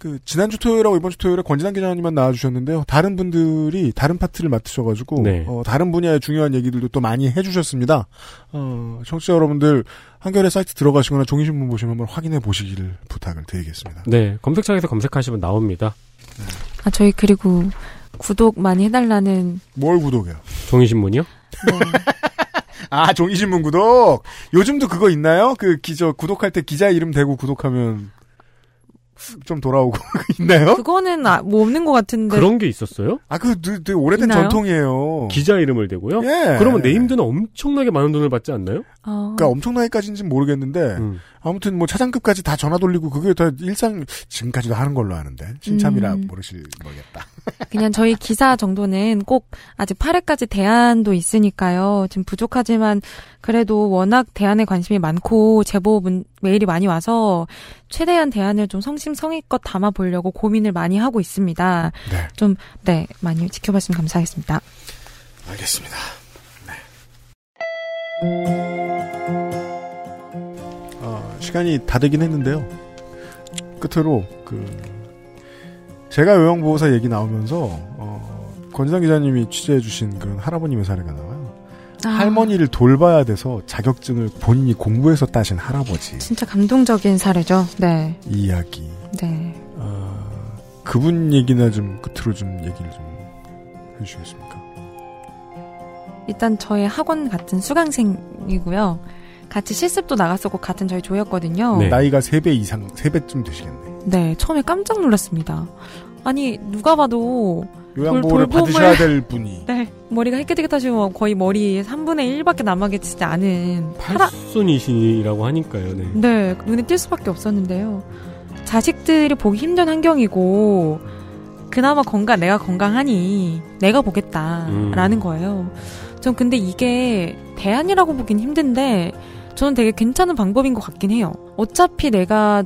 Speaker 2: 그 지난주 토요일하고 이번 주 토요일에 권진환 기자님만 나와주셨는데요. 다른 분들이 다른 파트를 맡으셔가지고
Speaker 3: 네.
Speaker 2: 어, 다른 분야의 중요한 얘기들도 또 많이 해주셨습니다. 어, 청취자 여러분들 한겨레 사이트 들어가시거나 종이신문 보시면 한번 확인해 보시기를 부탁을 드리겠습니다.
Speaker 3: 네. 검색창에서 검색하시면 나옵니다.
Speaker 7: 아, 저희 그리고 구독 많이 해달라는
Speaker 2: 뭘 구독해요?
Speaker 3: 종이신문이요?
Speaker 7: 네.
Speaker 2: 아 종이신문 구독. 요즘도 그거 있나요? 그 기저 구독할 때 기자 이름 대고 구독하면 좀 돌아오고 있나요?
Speaker 7: 그거는 아, 뭐 없는 것 같은데.
Speaker 3: 그런 게 있었어요?
Speaker 2: 아, 그 되게, 되게 오래된
Speaker 7: 있나요?
Speaker 2: 전통이에요.
Speaker 3: 기자 이름을 대고요?
Speaker 2: 예.
Speaker 3: 그러면 네임드는 엄청나게 많은 돈을 받지 않나요?
Speaker 7: 어,
Speaker 2: 그러니까 엄청나게까지는 모르겠는데
Speaker 3: 음.
Speaker 2: 아무튼 뭐 차장급까지 다 전화 돌리고 그게 다 일상 지금까지도 하는 걸로 아는데 신참이라
Speaker 7: 음.
Speaker 2: 모르실 모르겠다.
Speaker 7: 그냥 저희 기사 정도는 꼭 아직 8회까지 대안도 있으니까요. 지금 부족하지만 그래도 워낙 대안에 관심이 많고 제보 문, 메일이 많이 와서 최대한 대안을 좀 성심성의껏 담아 보려고 고민을 많이 하고 있습니다.
Speaker 2: 네,
Speaker 7: 좀, 네, 많이 지켜봤으면 감사하겠습니다.
Speaker 2: 알겠습니다. 네. 어, 시간이 다 되긴 했는데요. 끝으로 그 제가 요양보호사 얘기 나오면서 어, 권지상 기자님이 취재해주신 그런 할아버님의 사례가 나와요.
Speaker 7: 아,
Speaker 2: 할머니를 돌봐야 돼서 자격증을 본인이 공부해서 따신 할아버지
Speaker 7: 진짜 감동적인 사례죠. 네,
Speaker 2: 이야기.
Speaker 7: 네.
Speaker 2: 어, 그분 얘기나 좀 끝으로 좀 얘기를 좀 해주시겠습니까?
Speaker 7: 일단 저의 학원 같은 수강생이고요. 같이 실습도 나갔었고 같은 저희 조였거든요.
Speaker 3: 네.
Speaker 2: 나이가 3배 이상, 3배쯤 되시겠네.
Speaker 7: 네, 처음에 깜짝 놀랐습니다. 아니, 누가 봐도,
Speaker 2: 요양보호를
Speaker 7: 돌봄을-
Speaker 2: 받으셔야 될 분이.
Speaker 7: 네, 머리가 헷끗헷끗하시고 거의 머리 3분의 1밖에 남아계시지 않은 파라,
Speaker 3: 팔순이시라고 하니까요. 네.
Speaker 7: 네, 눈에 띌 수밖에 없었는데요. 자식들이 보기 힘든 환경이고, 그나마 건강, 내가 건강하니, 내가 보겠다라는
Speaker 3: 음.
Speaker 7: 거예요. 전 근데 이게 대안이라고 보긴 힘든데, 저는 되게 괜찮은 방법인 것 같긴 해요. 어차피 내가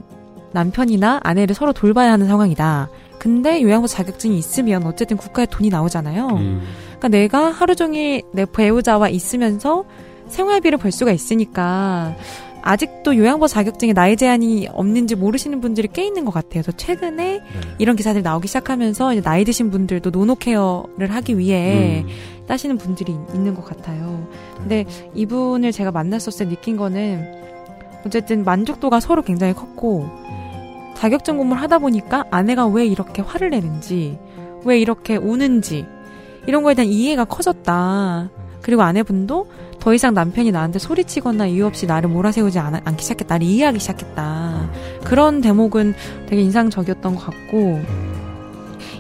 Speaker 7: 남편이나 아내를 서로 돌봐야 하는 상황이다. 근데 요양보 자격증이 있으면 어쨌든 국가에 돈이 나오잖아요.
Speaker 3: 음.
Speaker 7: 그러니까 내가 하루 종일 내 배우자와 있으면서 생활비를 벌 수가 있으니까 아직도 요양보 자격증에 나이 제한이 없는지 모르시는 분들이 꽤 있는 것 같아요. 그래서 최근에
Speaker 2: 네.
Speaker 7: 이런 기사들이 나오기 시작하면서 이제 나이 드신 분들도 노노 케어를 하기 위해
Speaker 3: 음.
Speaker 7: 따시는 분들이 있는 것 같아요. 근데 이분을 제가 만났었을 때 느낀 거는 어쨌든 만족도가 서로 굉장히 컸고 자격증 공부를 하다 보니까 아내가 왜 이렇게 화를 내는지 왜 이렇게 우는지 이런 거에 대한 이해가 커졌다. 그리고 아내분도 더 이상 남편이 나한테 소리치거나 이유 없이 나를 몰아세우지 않, 않기 시작했다. 나를 이해하기 시작했다. 그런 대목은 되게 인상적이었던 것 같고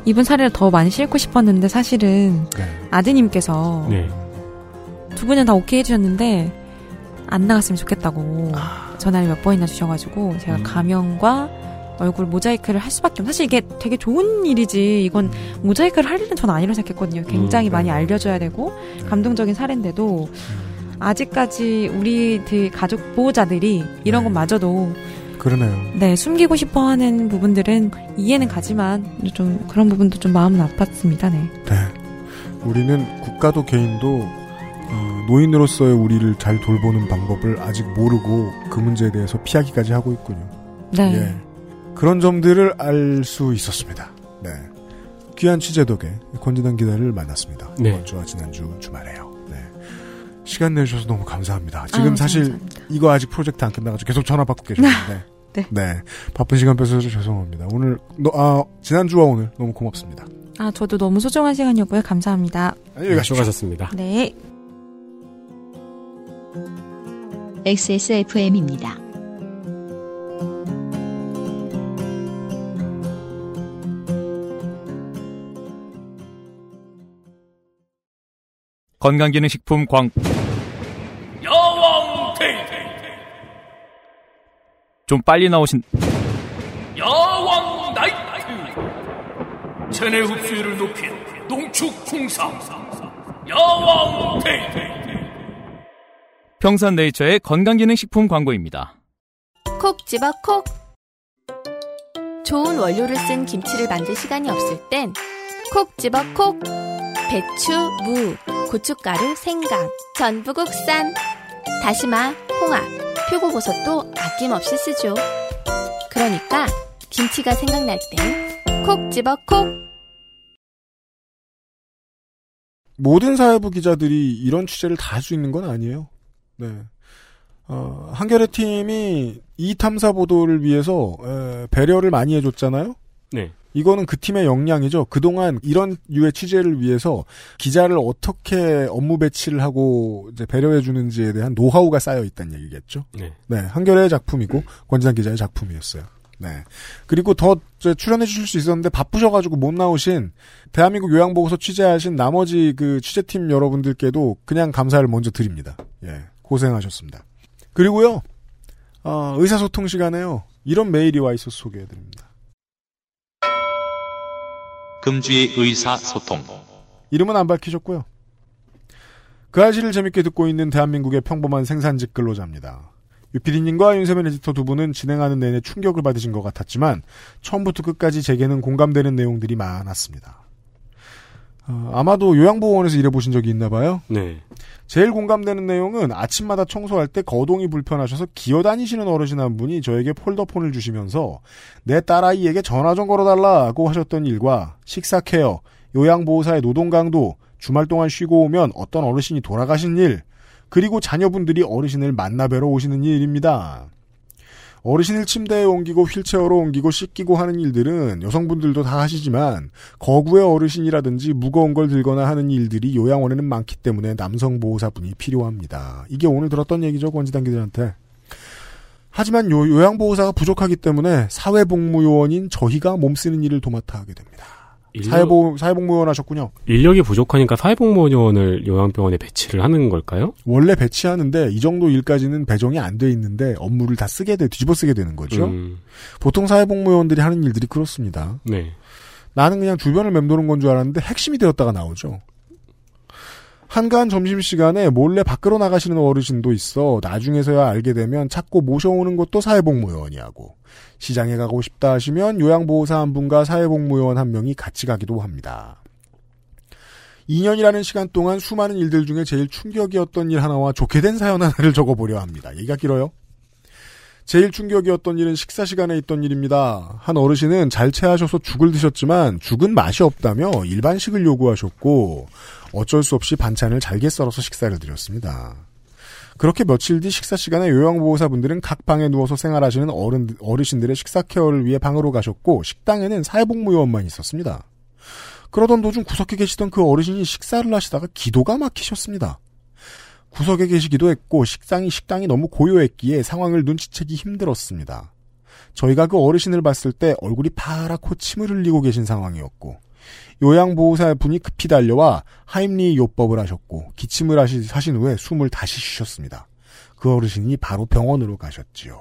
Speaker 7: 이분 사례를 더 많이 싣고 싶었는데 사실은
Speaker 2: 네.
Speaker 7: 아드님께서
Speaker 3: 네.
Speaker 7: 두 분은 다 오케이 해주셨는데 안 나갔으면 좋겠다고 전화를 몇 번이나 주셔가지고 제가
Speaker 3: 음.
Speaker 7: 가명과 얼굴 모자이크를 할 수밖에 없. 사실 이게 되게 좋은 일이지 이건 모자이크를 할 일은 전 아니라고 생각했거든요. 굉장히
Speaker 3: 음,
Speaker 7: 많이
Speaker 2: 네.
Speaker 7: 알려줘야 되고 감동적인 사례인데도 아직까지 우리들 가족 보호자들이 이런
Speaker 2: 네.
Speaker 7: 것마저도
Speaker 2: 그러네요.
Speaker 7: 네 숨기고 싶어 하는 부분들은 이해는 가지만 좀 그런 부분도 좀 마음은 아팠습니다. 네.
Speaker 2: 네. 우리는 국가도 개인도 어, 노인으로서의 우리를 잘 돌보는 방법을 아직 모르고 그 문제에 대해서 피하기까지 하고 있군요.
Speaker 7: 네.
Speaker 2: 예. 그런 점들을 알 수 있었습니다. 네. 귀한 취재 덕에 권진환 기자를 만났습니다.
Speaker 3: 네.
Speaker 2: 이번 주와 지난주 주말에요. 네. 시간 내주셔서 너무 감사합니다. 지금
Speaker 7: 아유,
Speaker 2: 사실
Speaker 7: 감사합니다.
Speaker 2: 이거 아직 프로젝트 안 끝나가지고 계속 전화 받고 계셨는데.
Speaker 7: 네.
Speaker 2: 바쁜 시간 뺏어서 죄송합니다. 오늘, 너, 아, 지난주와 오늘 너무 고맙습니다.
Speaker 7: 아 저도 너무 소중한 시간이었고요. 감사합니다.
Speaker 2: 안녕히 가십시오.
Speaker 3: 수고하셨습니다.
Speaker 7: 네.
Speaker 1: XSFM입니다.
Speaker 9: 건강기능식품 광
Speaker 8: 여왕 테이테
Speaker 9: 좀 빨리 나오신
Speaker 8: 야왕 나이트 체내 흡수율을 높인 농축 홍삼 야왕 데이트
Speaker 9: 평산 네이처의 건강기능식품 광고입니다.
Speaker 10: 콕 집어 콕. 좋은 원료를 쓴 김치를 만들 시간이 없을 땐 콕 집어 콕. 배추, 무, 고춧가루, 생강, 전부 국산. 다시마, 홍합, 표고버섯도 아낌없이 쓰죠. 그러니까 김치가 생각날 땐콕 집어 콕.
Speaker 2: 모든 사회부 기자들이 이런 취재를 다 할 수 있는 건 아니에요. 네. 어, 한겨레 팀이 이 탐사 보도를 위해서 에, 배려를 많이 해줬잖아요.
Speaker 3: 네.
Speaker 2: 이거는 그 팀의 역량이죠. 그동안 이런 유의 취재를 위해서 기자를 어떻게 업무 배치를 하고 이제 배려해 주는지에 대한 노하우가 쌓여 있다는 얘기겠죠.
Speaker 3: 네.
Speaker 2: 네, 한겨레의 작품이고 권지상 기자의 작품이었어요. 네. 그리고 더 출연해 주실 수 있었는데 바쁘셔가지고 못 나오신 대한민국 요양보고서 취재하신 나머지 그 취재팀 여러분들께도 그냥 감사를 먼저 드립니다. 예, 고생하셨습니다. 그리고요, 어, 의사소통 시간에요. 이런 메일이 와 있어서 소개해드립니다.
Speaker 11: 금주의 의사소통.
Speaker 2: 이름은 안 밝히셨고요. 그 아시를 재밌게 듣고 있는 대한민국의 평범한 생산직 근로자입니다. 유피디님과 윤세민 에디터 두 분은 진행하는 내내 충격을 받으신 것 같았지만 처음부터 끝까지 제게는 공감되는 내용들이 많았습니다. 어, 아마도 요양보호원에서 일해보신 적이 있나 봐요.
Speaker 3: 네.
Speaker 2: 제일 공감되는 내용은 아침마다 청소할 때 거동이 불편하셔서 기어 다니시는 어르신 한 분이 저에게 폴더폰을 주시면서 내 딸아이에게 전화 좀 걸어달라고 하셨던 일과 식사 케어, 요양보호사의 노동 강도, 주말 동안 쉬고 오면 어떤 어르신이 돌아가신 일, 그리고 자녀분들이 어르신을 만나 뵈러 오시는 일입니다. 어르신을 침대에 옮기고 휠체어로 옮기고 씻기고 하는 일들은 여성분들도 다 하시지만 거구의 어르신이라든지 무거운 걸 들거나 하는 일들이 요양원에는 많기 때문에 남성 보호사분이 필요합니다. 이게 오늘 들었던 얘기죠 권지단 기들한테. 하지만 요, 요양보호사가 부족하기 때문에 사회복무요원인 저희가 몸쓰는 일을 도맡아 하게 됩니다.
Speaker 3: 인력-
Speaker 2: 사회보, 사회복무요원 하셨군요.
Speaker 3: 인력이 부족하니까 사회복무원을 요양병원에 배치를 하는 걸까요?
Speaker 2: 원래 배치하는데 이 정도 일까지는 배정이 안 돼 있는데 업무를 다 쓰게 돼 뒤집어 쓰게 되는 거죠.
Speaker 3: 음,
Speaker 2: 보통 사회복무요원들이 하는 일들이 그렇습니다.
Speaker 3: 네.
Speaker 2: 나는 그냥 주변을 맴도는 건 줄 알았는데 핵심이 되었다가 나오죠. 한가한 점심시간에 몰래 밖으로 나가시는 어르신도 있어 나중에서야 알게 되면 찾고 모셔오는 것도 사회복무요원이 하고 시장에 가고 싶다 하시면 요양보호사 한 분과 사회복무요원 한 명이 같이 가기도 합니다. 2년이라는 시간 동안 수많은 일들 중에 제일 충격이었던 일 하나와 좋게 된 사연 하나를 적어보려 합니다. 얘기가 길어요. 제일 충격이었던 일은 식사 시간에 있던 일입니다. 한 어르신은 잘 체하셔서 죽을 드셨지만 죽은 맛이 없다며 일반식을 요구하셨고 어쩔 수 없이 반찬을 잘게 썰어서 식사를 드렸습니다. 그렇게 며칠 뒤 식사 시간에 요양보호사분들은 각 방에 누워서 생활하시는 어른, 어르신들의 식사 케어를 위해 방으로 가셨고 식당에는 사회복무요원만 있었습니다. 그러던 도중 구석에 계시던 그 어르신이 식사를 하시다가 기도가 막히셨습니다. 구석에 계시기도 했고 식당이 식당이 너무 고요했기에 상황을 눈치채기 힘들었습니다. 저희가 그 어르신을 봤을 때 얼굴이 파랗고 침을 흘리고 계신 상황이었고 요양보호사 분이 급히 달려와 하임리 요법을 하셨고 기침을 하시, 하신 후에 숨을 다시 쉬셨습니다. 그 어르신이 바로 병원으로 가셨지요.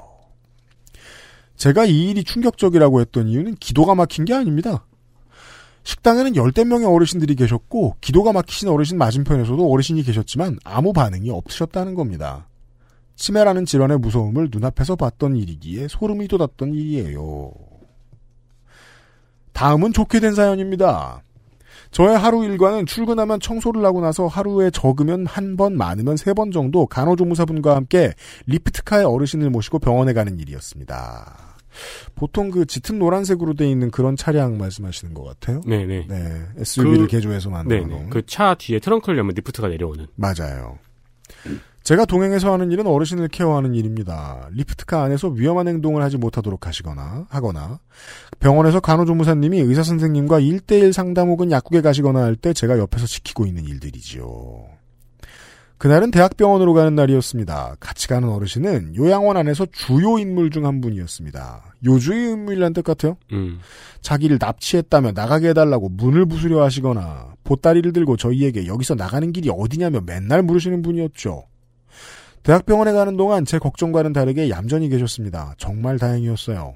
Speaker 2: 제가 이 일이 충격적이라고 했던 이유는 기도가 막힌 게 아닙니다. 식당에는 열댓 명의 어르신들이 계셨고 기도가 막히신 어르신 맞은편에서도 어르신이 계셨지만 아무 반응이 없으셨다는 겁니다. 치매라는 질환의 무서움을 눈앞에서 봤던 일이기에 소름이 돋았던 일이에요. 다음은 좋게 된 사연입니다. 저의 하루 일과는 출근하면 청소를 하고 나서 하루에 적으면 한 번, 많으면 세 번 정도 간호조무사분과 함께 리프트카의 어르신을 모시고 병원에 가는 일이었습니다. 보통 그 짙은 노란색으로 돼 있는 그런 차량 말씀하시는 것 같아요.
Speaker 3: 네네.
Speaker 2: 네, SUV를
Speaker 3: 그-
Speaker 2: 개조해서 만든
Speaker 3: 네네. 그차 뒤에 트렁크를 열면 리프트가 내려오는.
Speaker 2: 맞아요. 제가 동행해서 하는 일은 어르신을 케어하는 일입니다. 리프트카 안에서 위험한 행동을 하지 못하도록 하시거나 하거나 병원에서 간호조무사님이 의사 선생님과 1대1 상담 혹은 약국에 가시거나 할 때 제가 옆에서 지키고 있는 일들이지요. 그날은 대학병원으로 가는 날이었습니다. 같이 가는 어르신은 요양원 안에서 주요 인물 중 한 분이었습니다. 요주의 인물이란 뜻 같아요.
Speaker 3: 음.
Speaker 2: 자기를 납치했다며 나가게 해달라고 문을 부수려 하시거나 보따리를 들고 저희에게 여기서 나가는 길이 어디냐며 맨날 물으시는 분이었죠. 대학병원에 가는 동안 제 걱정과는 다르게 얌전히 계셨습니다. 정말 다행이었어요.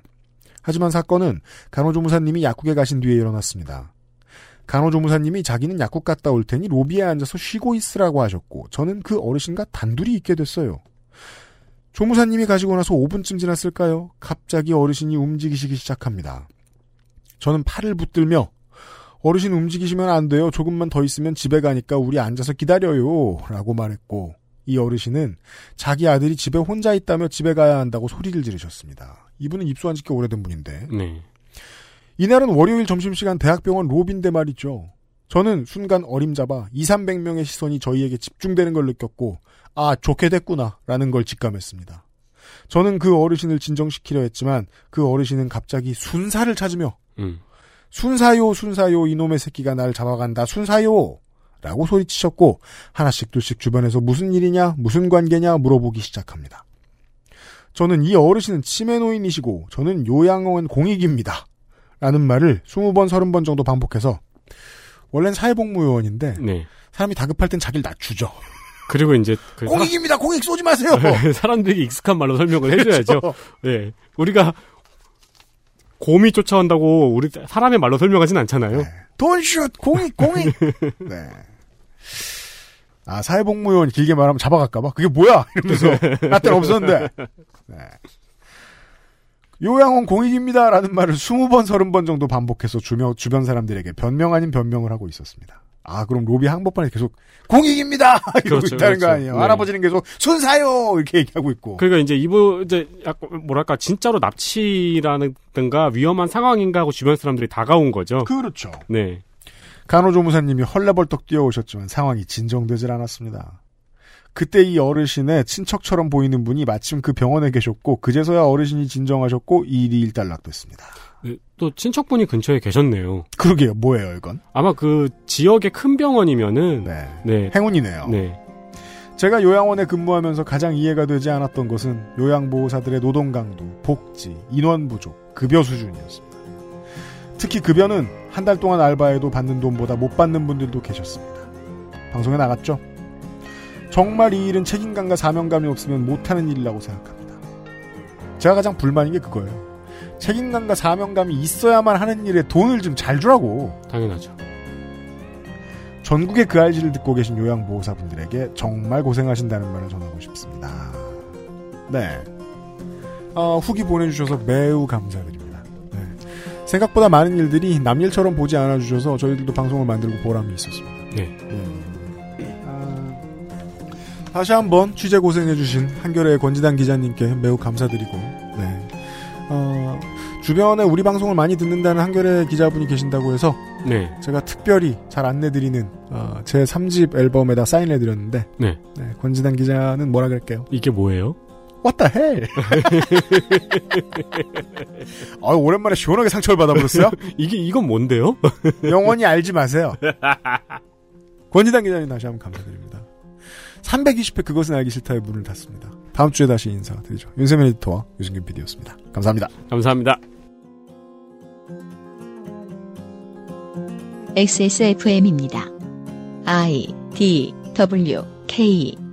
Speaker 2: 하지만 사건은 간호조무사님이 약국에 가신 뒤에 일어났습니다. 간호조무사님이 자기는 약국 갔다 올 테니 로비에 앉아서 쉬고 있으라고 하셨고 저는 그 어르신과 단둘이 있게 됐어요. 조무사님이 가시고 나서 5분쯤 지났을까요? 갑자기 어르신이 움직이시기 시작합니다. 저는 팔을 붙들며 어르신 움직이시면 안 돼요. 조금만 더 있으면 집에 가니까 우리 앉아서 기다려요. 라고 말했고 이 어르신은 자기 아들이 집에 혼자 있다며 집에 가야 한다고 소리를 지르셨습니다. 이분은 입수한 지꽤 오래된 분인데
Speaker 3: 네.
Speaker 2: 이날은 월요일 점심시간 대학병원 로빈데 말이죠. 저는 순간 어림잡아 2, 300명의 시선이 저희에게 집중되는 걸 느꼈고 아 좋게 됐구나 라는 걸 직감했습니다. 저는 그 어르신을 진정시키려 했지만 그 어르신은 갑자기 순사를 찾으며
Speaker 3: 음.
Speaker 2: 순사요 순사요 이놈의 새끼가 날 잡아간다 순사요 라고 소리치셨고 하나씩 둘씩 주변에서 무슨 일이냐 무슨 관계냐 물어보기 시작합니다. 저는 이 어르신은 치매 노인이시고 저는 요양원 공익입니다. 라는 말을 20번 30번 정도 반복해서 원래는 사회복무요원인데
Speaker 3: 네.
Speaker 2: 사람이 다급할 땐 자기를 낮추죠.
Speaker 3: 그리고 이제 그
Speaker 2: 공익입니다. 공익 쏘지 마세요.
Speaker 3: 사람, 사람들이 익숙한 말로 설명을 해줘야죠.
Speaker 2: 그렇죠.
Speaker 3: 네. 우리가 곰이 쫓아온다고 우리 사람의 말로 설명하진 않잖아요.
Speaker 2: 돈슛 공익 공익. 네. 아 사회복무요원 길게 말하면 잡아갈까봐 그게 뭐야 이러면서 나 때는 없었는데. 네. 요양원 공익입니다라는 말을 20번 30번 정도 반복해서 주변, 주변 사람들에게 변명 아닌 변명을 하고 있었습니다. 아 그럼 로비 항복판에 계속 공익입니다 이러고
Speaker 3: 그렇죠,
Speaker 2: 있다는
Speaker 3: 그렇죠.
Speaker 2: 거 아니에요.
Speaker 3: 네.
Speaker 2: 할아버지는 계속 순사요 이렇게 얘기하고 있고.
Speaker 3: 그러니까 이제 이분 이제 약간 뭐랄까 진짜로 납치라든가 위험한 상황인가 하고 주변 사람들이 다가온 거죠.
Speaker 2: 그렇죠.
Speaker 3: 네.
Speaker 2: 간호조무사님이 헐레벌떡 뛰어오셨지만 상황이 진정되질 않았습니다. 그때 이 어르신의 친척처럼 보이는 분이 마침 그 병원에 계셨고 그제서야 어르신이 진정하셨고 일이 일단락됐습니다.
Speaker 3: 네, 또 친척분이 근처에 계셨네요.
Speaker 2: 그러게요. 뭐예요 이건?
Speaker 3: 아마 그 지역의 큰 병원이면은 네.
Speaker 2: 행운이네요.
Speaker 3: 네.
Speaker 2: 제가 요양원에 근무하면서 가장 이해가 되지 않았던 것은 요양보호사들의 노동 강도, 복지, 인원 부족, 급여 수준이었습니다. 특히 급여는 한 달 동안 알바해도 받는 돈보다 못 받는 분들도 계셨습니다. 방송에 나갔죠? 정말 이 일은 책임감과 사명감이 없으면 못하는 일이라고 생각합니다. 제가 가장 불만인 게 그거예요. 책임감과 사명감이 있어야만 하는 일에 돈을 좀 잘 주라고.
Speaker 3: 당연하죠.
Speaker 2: 전국의 그 알지를 듣고 계신 요양보호사분들에게 정말 고생하신다는 말을 전하고 싶습니다. 네. 어, 후기 보내주셔서 매우 감사드립니다. 네. 생각보다 많은 일들이 남 일처럼 보지 않아주셔서 저희들도 방송을 만들고 보람이 있었습니다.
Speaker 3: 네.
Speaker 2: 아, 다시 한번 취재 고생해주신 한겨레의 권지단 기자님께 매우 감사드리고, 네. 어, 주변에 우리 방송을 많이 듣는다는 한겨레 기자분이 계신다고 해서
Speaker 3: 네.
Speaker 2: 제가 특별히 잘 안내드리는 어, 제 3집 앨범에다 사인해드렸는데
Speaker 3: 네.
Speaker 2: 네, 권지단 기자는 뭐라 그럴게요?
Speaker 3: 이게 뭐예요?
Speaker 2: What the hell? 아, 오랜만에 시원하게 상처를 받아버렸어요?
Speaker 3: 이게 이건 뭔데요?
Speaker 2: 영원히 알지 마세요. 권지단 기자님 다시 한번 감사드립니다. 320회 그것은 알기 싫다의 문을 닫습니다. 다음 주에 다시 인사드리죠. 윤세민 에디터와 유승균 PD였습니다. 감사합니다.
Speaker 3: 감사합니다.
Speaker 1: XSFM입니다. I D W K